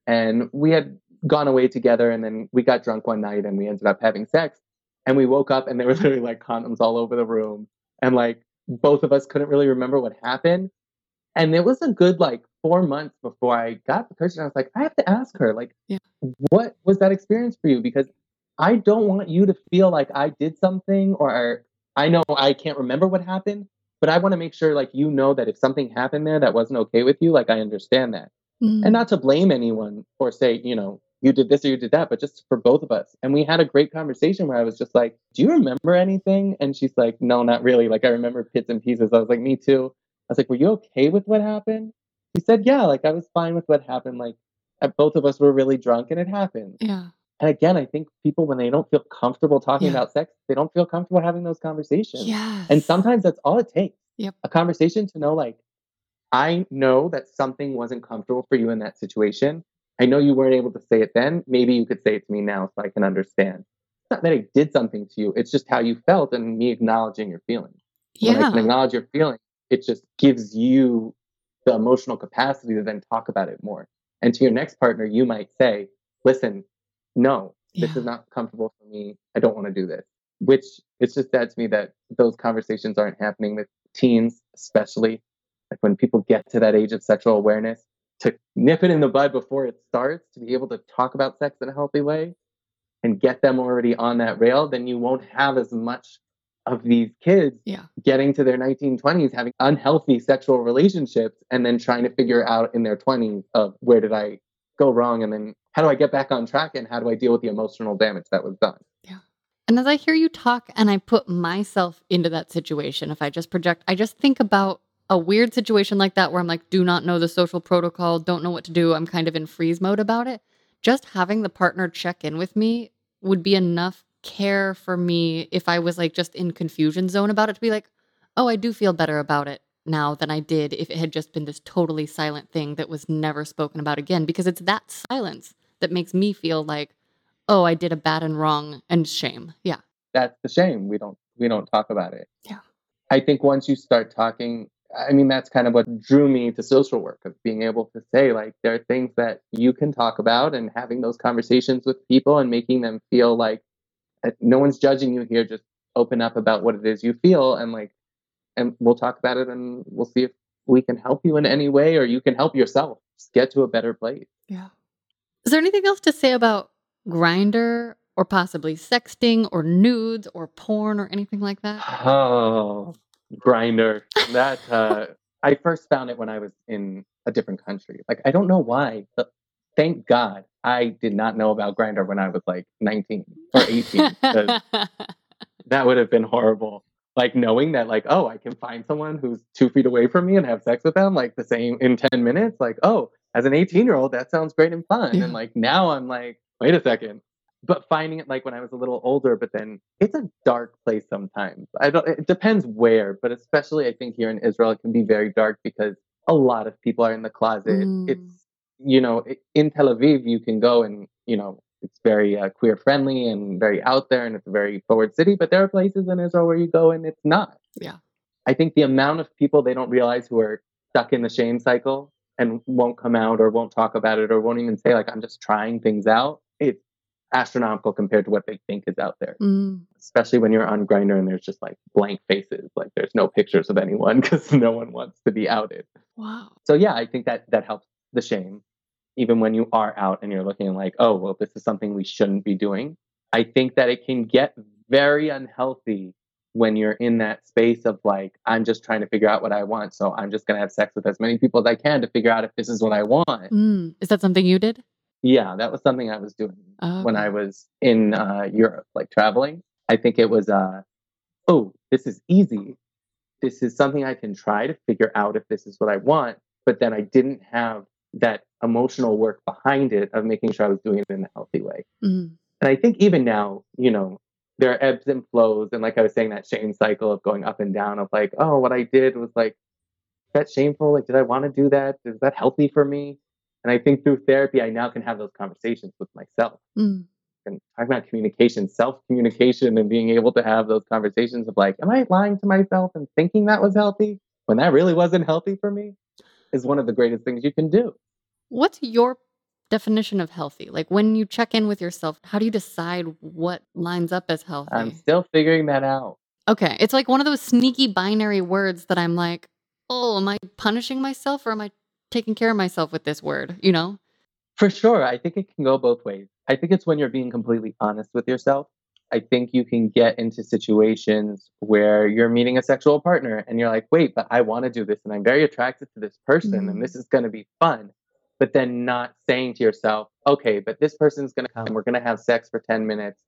B: and we had gone away together, and then we got drunk one night, and we ended up having sex, and we woke up, and there were literally like condoms all over the room, and like both of us couldn't really remember what happened, and it was a good like four months before I got the person. I was like, I have to ask her, like,
A: Yeah.
B: what was that experience for you? Because I don't want you to feel like I did something or I know I can't remember what happened, but I want to make sure like you know that if something happened there that wasn't okay with you, like I understand that.
A: Mm-hmm.
B: And not to blame anyone or say, you know, you did this or you did that, but just for both of us. And we had a great conversation where I was just like, Do you remember anything? And she's like, No, not really. Like I remember bits and pieces. I was like, Me too. I was like, Were you okay with what happened? He said, Yeah, like I was fine with what happened. Like both of us were really drunk and it happened.
A: yeah.
B: And again, I think people, when they don't feel comfortable talking
A: Yeah.
B: about sex, they don't feel comfortable having those conversations.
A: Yes.
B: And sometimes that's all it takes.
A: Yep.
B: A conversation to know, like, I know that something wasn't comfortable for you in that situation. I know you weren't able to say it then. Maybe you could say it to me now so I can understand. It's not that I did something to you, it's just how you felt and me acknowledging your feelings. When I can
A: yeah.
B: acknowledge your feelings, it just gives you the emotional capacity to then talk about it more. And to your next partner, you might say, listen, no, this
A: Yeah.
B: is not comfortable for me. I don't want to do this. Which it's just sad to me that those conversations aren't happening with teens, especially like when people get to that age of sexual awareness, to nip it in the bud before it starts, to be able to talk about sex in a healthy way and get them already on that rail, then you won't have as much of these kids
A: Yeah.
B: getting to their 1920s having unhealthy sexual relationships and then trying to figure out in their 20s of where did I go wrong and then how do I get back on track and how do I deal with the emotional damage that was done. Yeah.
A: And as I hear you talk and I put myself into that situation, if I just project, I just think about a weird situation like that where I'm like, do not know the social protocol, don't know what to do. I'm kind of in freeze mode about it. Just having the partner check in with me would be enough care for me if I was like just in confusion zone about it to be like, oh, I do feel better about it. now than I did if it had just been this totally silent thing that was never spoken about again because it's that silence that makes me feel like, oh, I did a bad and wrong and shame. Yeah.
B: That's the shame. We don't we don't talk about it.
A: Yeah.
B: I think once you start talking, I mean that's kind of what drew me to social work of being able to say like there are things that you can talk about and having those conversations with people and making them feel like no one's judging you here just open up about what it is you feel and like and we'll talk about it and we'll see if we can help you in any way or you can help yourself just get to a better place.
A: Yeah. Is there anything else to say about Grindr or possibly sexting or nudes or porn or anything like that?
B: Oh, Grindr. That uh I first found it when I was in a different country. Like I don't know why, but thank God I did not know about Grindr when I was like 19 or 18. that would have been horrible. Like knowing that, like, oh, I can find someone who's two feet away from me and have sex with them, like the same in 10 minutes. Like, oh, as an 18 year old, that sounds great and fun.
A: Yeah.
B: And like now I'm like, wait a second. But finding it like when I was a little older, but then it's a dark place sometimes. I don't, it depends where, but especially I think here in Israel, it can be very dark because a lot of people are in the closet.
A: Mm.
B: It's, you know, in Tel Aviv, you can go and, you know, it's very uh, queer friendly and very out there and it's a very forward city, but there are places in Israel where you go and it's not.
A: Yeah.
B: I think the amount of people they don't realize who are stuck in the shame cycle and won't come out or won't talk about it or won't even say like I'm just trying things out. It's astronomical compared to what they think is out there.
A: Mm.
B: Especially when you're on Grindr and there's just like blank faces, like there's no pictures of anyone because no one wants to be outed.
A: Wow.
B: So yeah, I think that that helps the shame, even when you are out and you're looking like, oh well, this is something we shouldn't be doing. I think that it can get very unhealthy when you're in that space of like, I'm just trying to figure out what I want, so I'm just gonna have sex with as many people as I can to figure out if this is what I want.
A: Mm. Is that something you did?
B: Yeah, that was something I was doing
A: Oh,
B: when. I was in uh, Europe, like traveling. I think it was, uh, oh, this is easy. This is something I can try to figure out if this is what I want. But then I didn't have that emotional work behind it of making sure I was doing it in a healthy way.
A: Mm.
B: And I think even now, you know, there are ebbs and flows. And like I was saying, that shame cycle of going up and down of like, oh, what I did was like, that shameful? Like, did I want to do that? Is that healthy for me? And I think through therapy, I now can have those conversations with myself
A: Mm.
B: and talking about communication, self communication, and being able to have those conversations of like, am I lying to myself and thinking that was healthy when that really wasn't healthy for me? Is one of the greatest things you can do.
A: What's your definition of healthy? Like when you check in with yourself, how do you decide what lines up as healthy?
B: I'm still figuring that out.
A: Okay. It's like one of those sneaky binary words that I'm like, oh, am I punishing myself or am I taking care of myself with this word? You know?
B: For sure. I think it can go both ways. I think it's when you're being completely honest with yourself. I think you can get into situations where you're meeting a sexual partner and you're like, wait, but I want to do this and I'm very attracted to this person
A: Mm.
B: and this is going to be fun. But then not saying to yourself, okay, but this person's going to come, we're going to have sex for 10 minutes,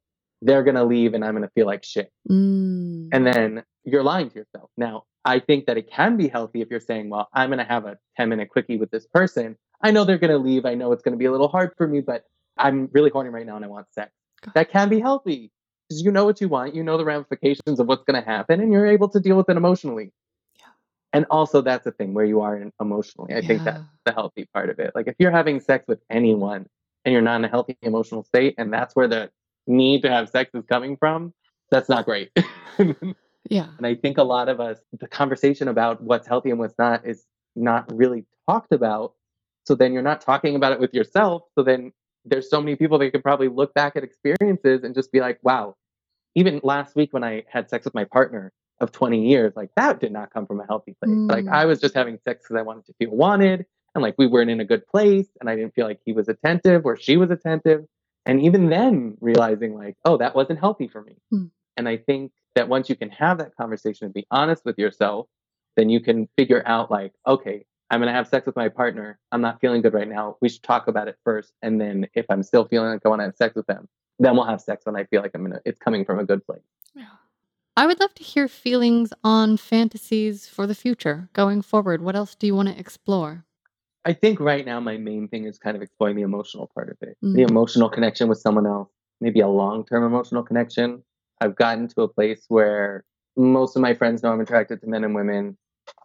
B: they're going to leave and I'm going to feel like shit.
A: Mm.
B: And then you're lying to yourself. Now, I think that it can be healthy if you're saying, well, I'm going to have a 10 minute quickie with this person. I know they're going to leave. I know it's going to be a little hard for me, but I'm really horny right now and I want sex.
A: Got
B: That can be healthy because you know what you want, you know the ramifications of what's going to happen, and you're able to deal with it emotionally.
A: Yeah.
B: And also, that's the thing where you are emotionally. I think that's the healthy part of it. Like, if you're having sex with anyone and you're not in a healthy emotional state, and that's where the need to have sex is coming from, that's not great.
A: yeah.
B: And I think a lot of us, the conversation about what's healthy and what's not is not really talked about. So then you're not talking about it with yourself. So then there's so many people that could probably look back at experiences and just be like, wow, even last week when I had sex with my partner of 20 years, like that did not come from a healthy place. Like
A: Mm.
B: I was just having sex because I wanted to feel wanted and like we weren't in a good place and I didn't feel like he was attentive or she was attentive. And even then realizing like, oh, that wasn't healthy for me.
A: Mm.
B: And I think that once you can have that conversation and be honest with yourself, then you can figure out like, okay, I'm going to have sex with my partner. I'm not feeling good right now. We should talk about it first. And then if I'm still feeling like I want to have sex with them, then we'll have sex when I feel like I'm gonna, it's coming from a good place.
A: I would love to hear feelings on fantasies for the future going forward. What else do you want to explore?
B: I think right now my main thing is kind of exploring the emotional part of it, the
A: Mm.
B: emotional connection with someone else, maybe a long term emotional connection. I've gotten to a place where most of my friends know I'm attracted to men and women.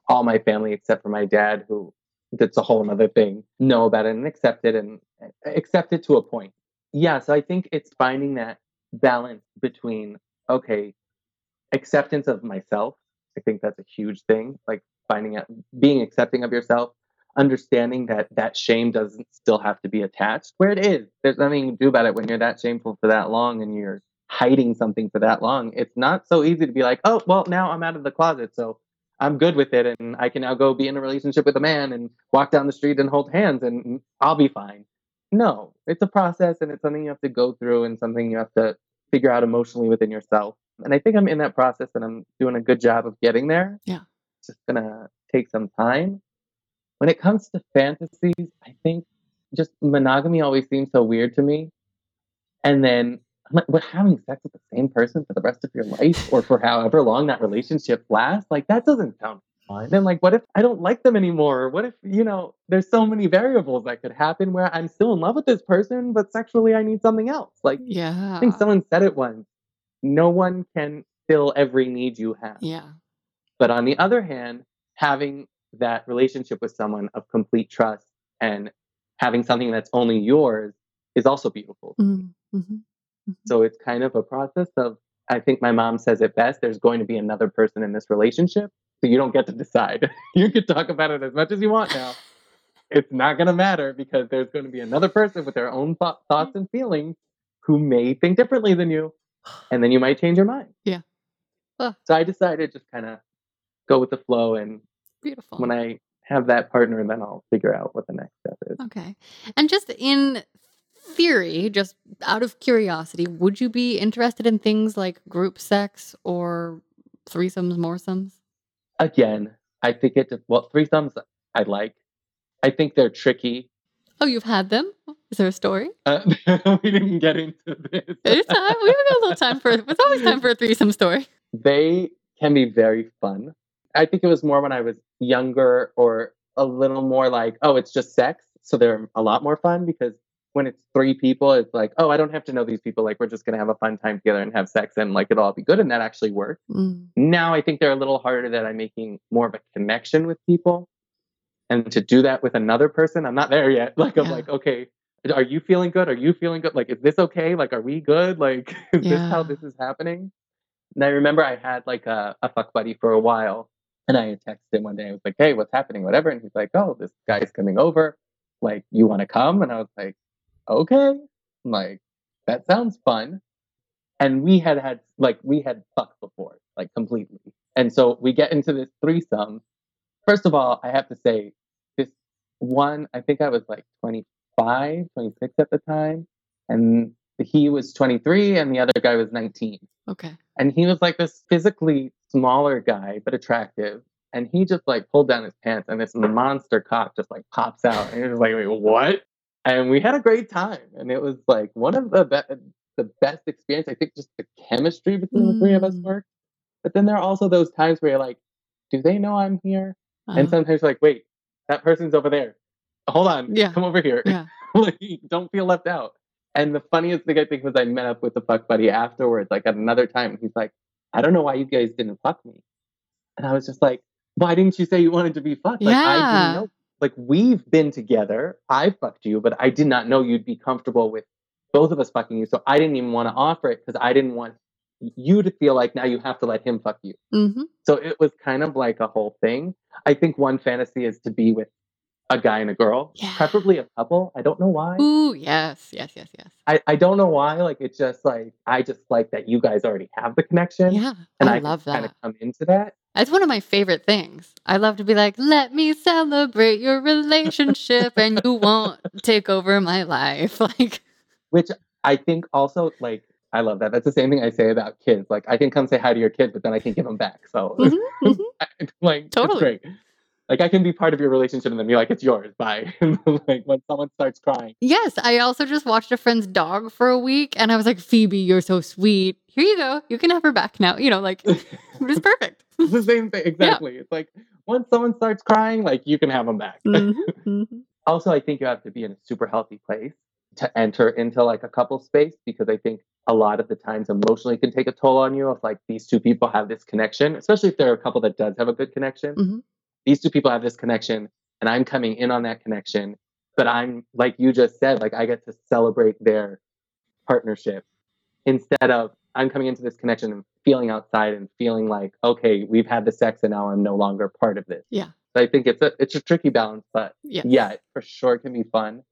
B: All my family except for my dad, who that's a whole other thing, know about it and accept it and accept it to a point. Yeah, so I think it's finding that balance between okay, acceptance of myself. I think that's a huge thing. Like finding out, being accepting of yourself, understanding that that shame doesn't still have to be attached where it is. There's nothing you can do about it when you're that shameful for that long and you're hiding something for that long. It's not so easy to be like, oh, well, now I'm out of the closet. So I'm good with it. And I can now go be in a relationship with a man and walk down the street and hold hands and I'll be fine. No, it's a process and it's something you have to go through and something you have to figure out emotionally within yourself. And I think I'm in that process and I'm doing a good job of getting there.
A: Yeah.
B: It's just going to take some time. When it comes to fantasies, I think just monogamy always seems so weird to me. And then I'm like, what having sex with the same person for the rest of your life or for however long that relationship lasts? Like that doesn't sound fun. And like, what if I don't like them anymore? What if, you know, there's so many variables that could happen where I'm still in love with this person, but sexually I need something else. Like
A: Yeah.
B: I think someone said it once. No one can fill every need you have.
A: Yeah.
B: But on the other hand, having that relationship with someone of complete trust and having something that's only yours is also beautiful.
A: Mm-hmm. Mm-hmm.
B: So it's kind of a process of, I think my mom says it best there's going to be another person in this relationship. So you don't get to decide. you can talk about it as much as you want now. It's not going to matter because there's going to be another person with their own th- thoughts and feelings who may think differently than you. And then you might change your mind.
A: Yeah. Huh.
B: So I decided just kind of go with the flow. And
A: Beautiful.
B: when I have that partner, then I'll figure out what the next step is.
A: Okay. And just in theory, just out of curiosity, would you be interested in things like group sex or threesomes, moresomes?
B: Again, I think it, well, threesomes I like. I think they're tricky.
A: Oh, you've had them? Is there a story?
B: Uh, we didn't get into this.
A: There's time. We've a little time for. It's always time for a threesome story.
B: They can be very fun. I think it was more when I was younger or a little more like, oh, it's just sex. So they're a lot more fun because when it's three people, it's like, oh, I don't have to know these people. Like, we're just going to have a fun time together and have sex and like it'll all be good. And that actually worked.
A: Mm.
B: Now I think they're a little harder that I'm making more of a connection with people. And to do that with another person, I'm not there yet. Like, I'm
A: Yeah.
B: like, okay, are you feeling good? Are you feeling good? Like, is this okay? Like, are we good? Like, is this how this is happening? And I remember I had like a, a fuck buddy for a while. And I texted him one day. I was like, hey, what's happening? Whatever. And he's like, oh, this guy's coming over. Like, you want to come? And I was like, okay. Like, that sounds fun. And we had had, like, we had fucked before, like, completely. And so we get into this threesome. First of all, I have to say, this one, I think I was like 25, 26 at the time. And he was 23 and the other guy was 19
A: Okay.
B: and he was like this physically smaller guy but attractive and he just like pulled down his pants and this monster cock just like pops out and you're just like wait what and we had a great time and it was like one of the be- the best experience i think just the chemistry between the three of us
A: Mm.
B: worked but then there are also those times where you're like do they know i'm here and
A: Uh-huh.
B: sometimes you're like wait that person's over there hold on
A: Yeah.
B: come over here
A: Yeah.
B: like don't feel left out. And the funniest thing I think was I met up with the fuck buddy afterwards, like at another time, he's like, I don't know why you guys didn't fuck me. And I was just like, Why didn't you say you wanted to be fucked? Like I
A: Yeah.
B: didn't know. Like we've been together. I fucked you, but I did not know you'd be comfortable with both of us fucking you. So I didn't even want to offer it because I didn't want you to feel like now you have to let him fuck you.
A: Mm-hmm.
B: So it was kind of like a whole thing. I think one fantasy is to be with a guy and a girl,
A: Yeah.
B: preferably a couple. I don't know why.
A: Ooh, yes, yes, yes, yes.
B: I, I don't know why. Like it's just like I just like that you guys already have the connection.
A: Yeah,
B: And
A: I
B: I,
A: love
B: kind
A: that.
B: of come into that.
A: That's one of my favorite things. I love to be like, let me celebrate your relationship and you won't take over my life. Like,
B: Which I think also like I love that. That's the same thing I say about kids. Like I can come say hi to your kid, but then I can give them back. So
A: Mhm, mhm.
B: like it's
A: Totally.
B: great. Like I can be part of your relationship and then be like, it's yours. Bye. like when someone starts crying.
A: yes, I also just watched a friend's dog for a week and I was like, Phoebe, you're so sweet. Here you go. You can have her back now. You know, like, it's perfect.
B: It's the same thing. Exactly. It's like once someone starts crying, like you can have them back.
A: Mhm, mhm.
B: also i think you have to be in a super healthy place to enter into like a couple space because i think a lot of the times emotionally can take a toll on you if like these two people have this connection especially if they're a couple that does have a good connection
A: Mhm.
B: these two people have this connection and I'm coming in on that connection. But I'm, like you just said, like I get to celebrate their partnership instead of I'm coming into this connection and feeling outside and feeling like, okay, we've had the sex and now I'm no longer part of this.
A: Yeah.
B: So I think it's a it's a tricky balance, but
A: Yes.
B: yeah, it for sure can be fun.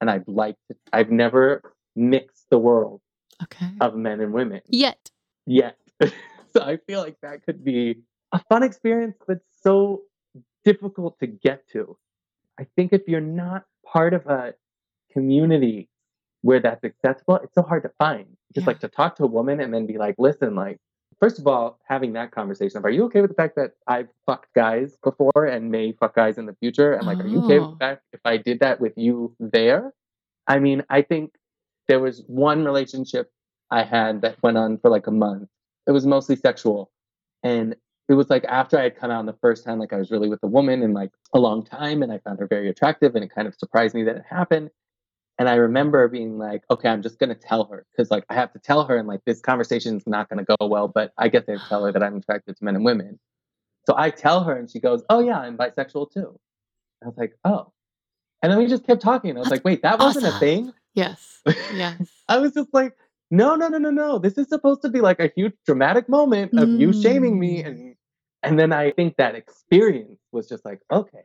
B: And I'd like to I've never mixed the world
A: Okay.
B: of men and women
A: Yet.
B: yet. so I feel like that could be a fun experience, but so difficult to get to. I think if you're not part of a community where that's accessible, it's so hard to find. Just
A: Yeah.
B: like to talk to a woman and then be like, listen, like, first of all, having that conversation of, are you okay with the fact that I've fucked guys before and may fuck guys in the future? And like, are you okay with
A: Oh.
B: the fact if I did that with you there? I mean, I think there was one relationship I had that went on for like a month. It was mostly sexual. And it was like after I had come out the first time, like I was really with a woman in like a long time and I found her very attractive and it kind of surprised me that it happened. And I remember being like, okay, I'm just going to tell her because like I have to tell her and like this conversation is not going to go well, but I get to tell her that I'm attracted to men and women. So I tell her and she goes, oh yeah, I'm bisexual too. I was like, oh. And then we just kept talking. I was
A: That's
B: like, wait, that wasn't a thing.
A: Yes. Yes.
B: I was just like, no, no, no, no, no. This is supposed to be like a huge dramatic moment of you shaming me,
A: Mm.
B: and and then I think that experience was just like, okay,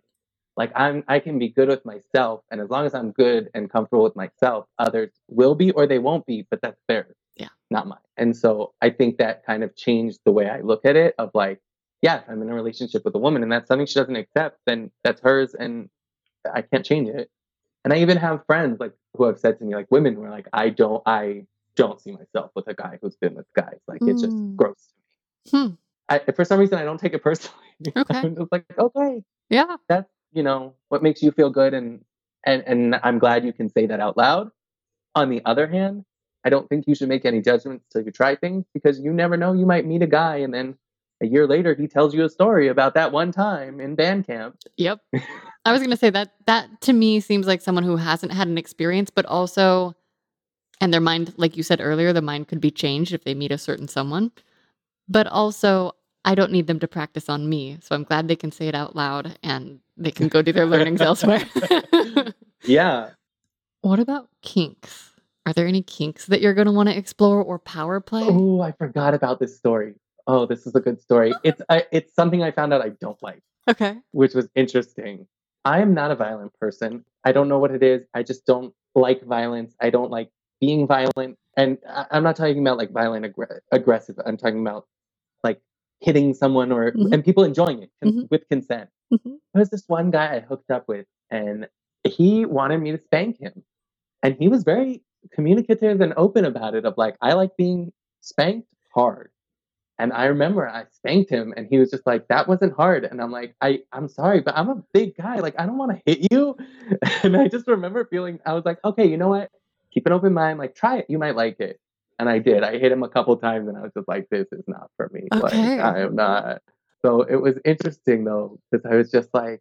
B: like I'm I can be good with myself, and as long as I'm good and comfortable with myself, others will be or they won't be, but that's theirs,
A: Yeah.
B: not mine. And so I think that kind of changed the way I look at it. Of like, yeah, if I'm in a relationship with a woman and that's something she doesn't accept, then that's hers, and I can't change it. And I even have friends like who have said to me, like women were like, I don't, I don't see myself with a guy who's been with guys. Like it's just
A: Mm.
B: gross to me.
A: Hmm.
B: I, for some reason, I don't take it personally.
A: Okay.
B: I'm just like, okay,
A: Yeah.
B: that's you know what makes you feel good, and and and I'm glad you can say that out loud. On the other hand, I don't think you should make any judgments till you try things because you never know. You might meet a guy, and then a year later, he tells you a story about that one time in band camp.
A: Yep. I was going to say that that to me seems like someone who hasn't had an experience, but also, and their mind, like you said earlier, the mind could be changed if they meet a certain someone. But also, I don't need them to practice on me. So I'm glad they can say it out loud and they can go do their learnings elsewhere.
B: Yeah,
A: what about kinks? Are there any kinks that you're going to want to explore or power play?
B: Oh, I forgot about this story. Oh, this is a good story. It's I, it's something I found out I don't like,
A: Okay.
B: which was interesting. I am not a violent person. I don't know what it is. I just don't like violence. I don't like being violent. And I, I'm not talking about like violent aggr- aggressive. I'm talking about hitting someone or
A: Mhm.
B: and people enjoying it con-
A: Mhm.
B: with consent.
A: Mhm.
B: There's this one guy I hooked up with, and he wanted me to spank him, and he was very communicative and open about it. Of like, I like being spanked hard. And I remember I spanked him and he was just like, that wasn't hard. And I'm like, I, I'm sorry, but I'm a big guy. Like, I don't want to hit you. And I just remember feeling, I was like, okay, you know what? Keep an open mind. Like, try it. You might like it. And I did. I hit him a couple times and I was just like, this is not for me.
A: Okay.
B: Like, I am not. So it was interesting though, because I was just like,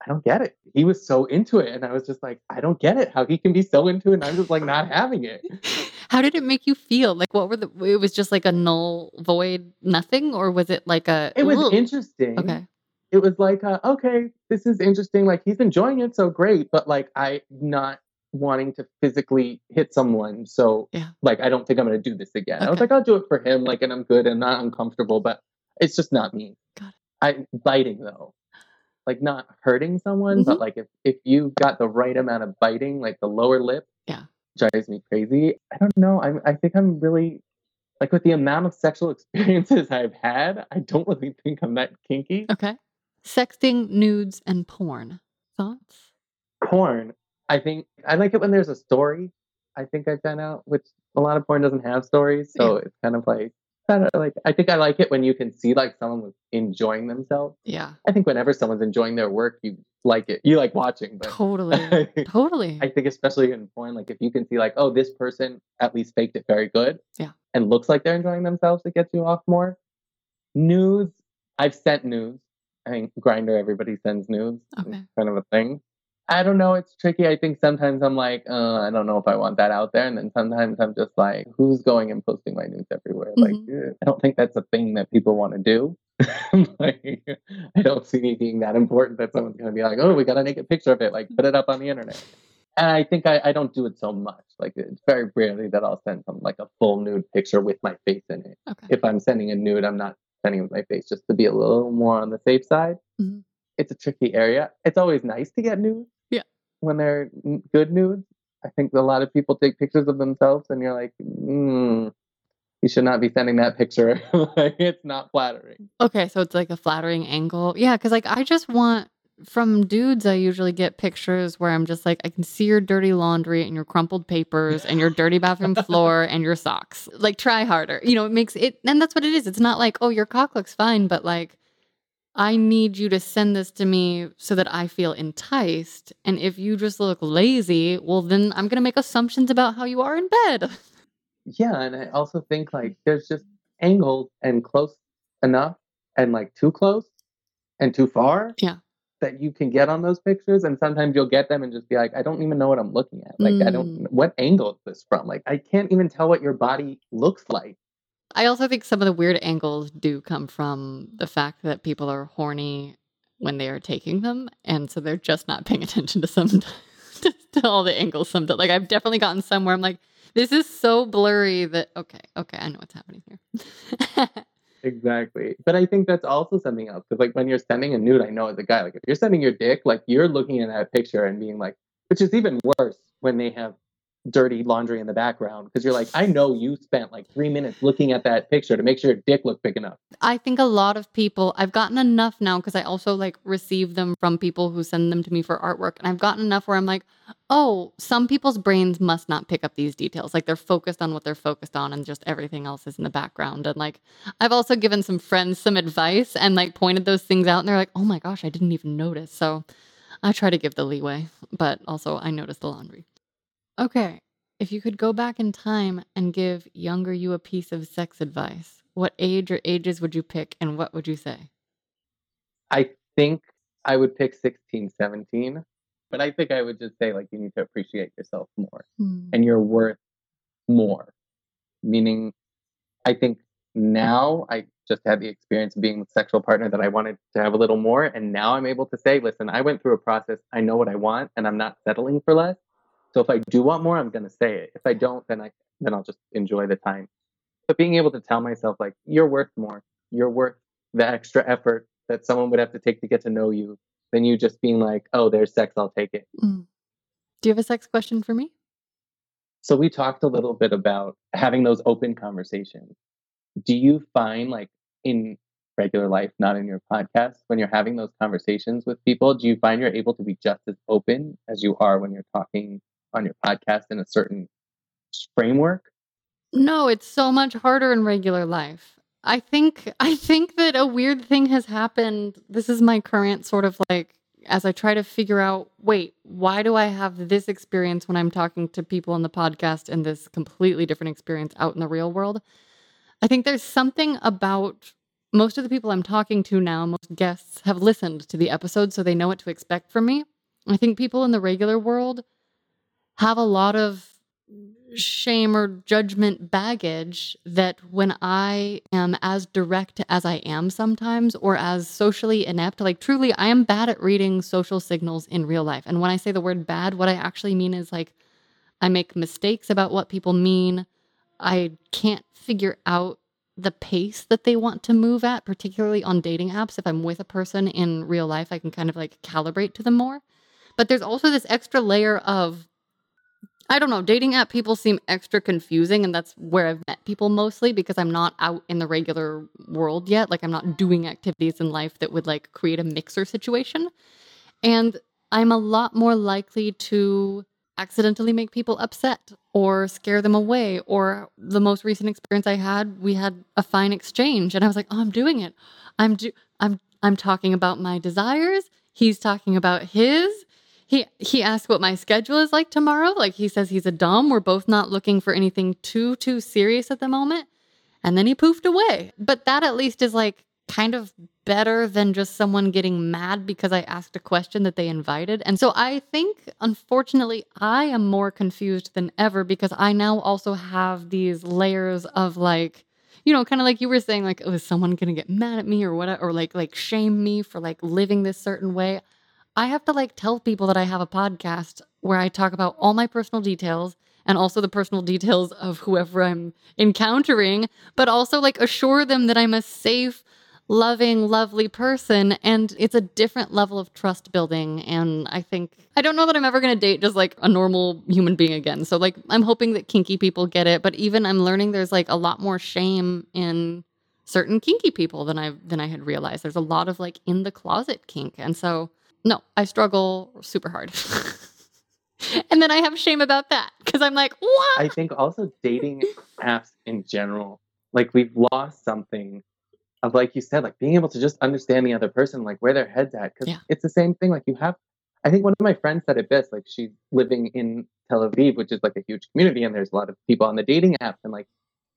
B: I don't get it. He was so into it. And I was just like, I don't get it. How he can be so into it. And I'm just like not having it.
A: How did it make you feel? Like, what were the, it was just like a null, void, nothing? Or was it like a,
B: It was
A: "Ugh."
B: interesting.
A: Okay.
B: it was like, uh, okay, this is interesting. Like he's enjoying it, so great. But like I not wanting to physically hit someone, so
A: Yeah.
B: like I don't think I'm gonna do this again. I was like, I'll do it for him, like, and I'm good and not uncomfortable, but it's just not me.
A: Got it.
B: I biting though, like not hurting someone,
A: Mm-hmm.
B: but like if if you got the right amount of biting, like the lower lip,
A: Yeah.
B: drives me crazy. I don't know. I'm I think I'm really. Like with the amount of sexual experiences I've had, I don't really think I'm that kinky.
A: Okay. Sexting, nudes, and porn. Thoughts?
B: porn, I think I like it when there's a story. I think I've found out, which a lot of porn doesn't have stories, so it's kind of like kind of like I think I like it when you can see like someone was enjoying themselves.
A: Yeah.
B: I think whenever someone's enjoying their work, you like it. You like watching, but
A: Totally. totally.
B: I think especially in porn, like if you can see like, oh, this person at least faked it very good,
A: Yeah.
B: and looks like they're enjoying themselves, it gets you off more. Nudes, I've sent nudes. I think Grindr, everybody sends nudes. It's
A: Okay.
B: kind of a thing. I don't know. It's tricky. I think sometimes I'm like, uh, I don't know if I want that out there, and then sometimes I'm just like, who's going and posting my nudes everywhere? Like,
A: Mhm.
B: eh, I don't think that's a thing that people want to do. like, I don't see me being that important that someone's going to be like, oh, we got to take a picture of it, like put it up on the internet. And I think I, I don't do it so much. Like it's very rarely that I'll send some like a full nude picture with my face in it.
A: Okay.
B: If I'm sending a nude, I'm not sending with my face just to be a little more on the safe side.
A: Mhm.
B: It's a tricky area. It's always nice to get nudes. When they're good nudes. I think a lot of people take pictures of themselves and you're like, mm, you should not be sending that picture. like, it's not flattering.
A: Okay, so it's like a flattering angle. Yeah, because like I just want from dudes, I usually get pictures where I'm just like, I can see your dirty laundry and your crumpled papers and your dirty bathroom floor and your socks. Like, try harder. You know, it makes it, and that's what it is. It's not like, oh, your cock looks fine, but like, I need you to send this to me so that I feel enticed. And if you just look lazy, well, then I'm going to make assumptions about how you are in bed.
B: Yeah, and I also think like there's just angles and close enough and like too close and too far.
A: Yeah.
B: That you can get on those pictures, and sometimes you'll get them and just be like, I don't even know what I'm looking at. Like, I don't. Mm. What angle is this from? Like, I can't even tell what your body looks like.
A: I also think some of the weird angles do come from the fact that people are horny when they are taking them, and so they're just not paying attention to some to, to all the angles. Sometimes, like I've definitely gotten somewhere. I'm like, this is so blurry that okay, okay, I know what's happening here.
B: Exactly. But I think that's also something else. Because like when you're sending a nude, I know as a guy, like if you're sending your dick, like you're looking at that picture and being like, which is even worse when they have dirty laundry in the background. Because you're like, I know you spent like three minutes looking at that picture to make sure your dick looked big enough.
A: I think a lot of people, I've gotten enough now because I also like receive them from people who send them to me for artwork. And I've gotten enough where I'm like, oh, some people's brains must not pick up these details. Like they're focused on what they're focused on and just everything else is in the background. And like, I've also given some friends some advice and like pointed those things out. And they're like, oh my gosh, I didn't even notice. So I try to give the leeway, but also I notice the laundry. Okay. If you could go back in time and give younger you a piece of sex advice, what age or ages would you pick and what would you say?
B: I think I would pick 16, 17. But I think I would just say like you need to appreciate yourself more hmm. and you're worth more. Meaning I think now I just had the experience of being with a sexual partner that I wanted to have a little more. And now I'm able to say, listen, I went through a process. I know what I want and I'm not settling for less. So if I do want more, I'm gonna say it. If I don't, then I then I'll just enjoy the time. But being able to tell myself like you're worth more. You're worth the extra effort that someone would have to take to get to know you than you just being like, oh, there's sex, I'll take it.
A: Mm. Do you have a sex question for me?
B: So we talked a little bit about having those open conversations. Do you find like in regular life, not in your podcast, when you're having those conversations with people, do you find you're able to be just as open as you are when you're talking on your podcast in a certain framework?
A: No, it's so much harder in regular life. I think I think that a weird thing has happened. This is my current sort of like as I try to figure out, wait, why do I have this experience when I'm talking to people on the podcast and this completely different experience out in the real world? I think there's something about most of the people I'm talking to now, most guests have listened to the episode so they know what to expect from me. I think people in the regular world have a lot of shame or judgment baggage that when I am as direct as I am sometimes or as socially inept, like truly, I am bad at reading social signals in real life. And when I say the word bad, what I actually mean is like I make mistakes about what people mean. I can't figure out the pace that they want to move at, particularly on dating apps. If I'm with a person in real life, I can kind of like calibrate to them more. But there's also this extra layer of I don't know. Dating app people seem extra confusing, and that's where I've met people mostly because I'm not out in the regular world yet. Like, I'm not doing activities in life that would like create a mixer situation. And I'm a lot more likely to accidentally make people upset or scare them away. Or the most recent experience I had, we had a fine exchange, and I was like, "Oh, I'm doing it. I'm do. I'm I'm talking about my desires. He's talking about his." He he asked what my schedule is like tomorrow. Like he says he's a dumb. We're both not looking for anything too too serious at the moment. And then he poofed away. But that at least is like kind of better than just someone getting mad because I asked a question that they invited. And so I think unfortunately I am more confused than ever because I now also have these layers of like you know, kind of like you were saying, like, oh, is someone gonna get mad at me or what, or like like shame me for like living this certain way? I have to like tell people that I have a podcast where I talk about all my personal details and also the personal details of whoever I'm encountering, but also like assure them that I'm a safe, loving, lovely person. And it's a different level of trust building. And I think, I don't know that I'm ever going to date just like a normal human being again. So, like, I'm hoping that kinky people get it. But even I'm learning there's like a lot more shame in certain kinky people than I than I had realized. There's a lot of like in the closet kink. And so no, I struggle super hard. and then I have shame about that because I'm like, what?
B: I think also dating apps in general, like we've lost something of like you said, like being able to just understand the other person, like where their head's at. Because
A: Yeah.
B: it's the same thing. Like you have, I think one of my friends said it best. Like she's living in Tel Aviv, which is like a huge community, and there's a lot of people on the dating apps. And like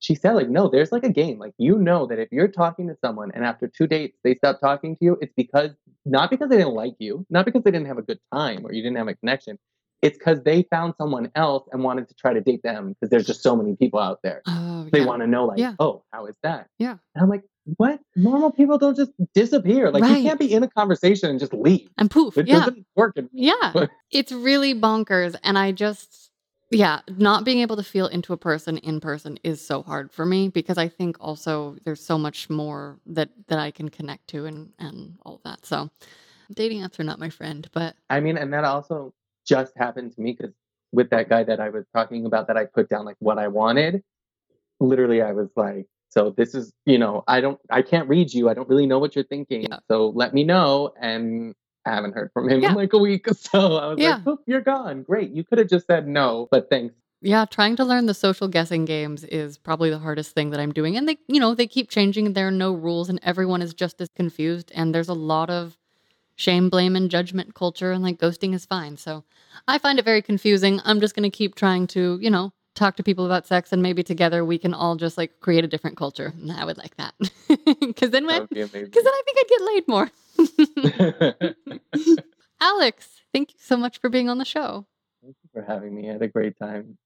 B: she said, like no, there's like a game. Like you know that if you're talking to someone and after two dates they stop talking to you, it's because not because they didn't like you, not because they didn't have a good time or you didn't have a connection. It's because they found someone else and wanted to try to date them because there's just so many people out there
A: Oh,
B: they
A: yeah.
B: want to know like
A: Yeah.
B: oh how is that
A: Yeah.
B: and i'm like what normal people don't just disappear like
A: Right.
B: you can't be in a conversation and just leave
A: And poof.
B: it
A: yeah.
B: doesn't work
A: Yeah. It's really bonkers. And I just, yeah, not being able to feel into a person in person is so hard for me because I think also there's so much more that, that I can connect to and, and all that. So dating apps are not my friend, but
B: i mean and that also just happened to me because with that guy that i was talking about that i put down like what i wanted literally i was like so this is you know i don't i can't read you i don't really know what you're thinking
A: Yeah.
B: so let me know and I haven't heard from him
A: Yeah.
B: in like a week so i was
A: Yeah.
B: like Poof, you're gone great you could have just said no but thanks
A: Yeah, trying to learn the social guessing games is probably the hardest thing that I'm doing. And they, you know, they keep changing. There are no rules, and everyone is just as confused. And there's a lot of shame, blame, and judgment culture, and like ghosting is fine. So I find it very confusing. I'm just going to keep trying to, you know, talk to people about sex, and maybe together we can all just like create a different culture. And I would like that because then, when,
B: would be amazing
A: because then I think I'd get laid more. Alex, thank you so much for being on the show.
B: Thank you for having me. I had a great time.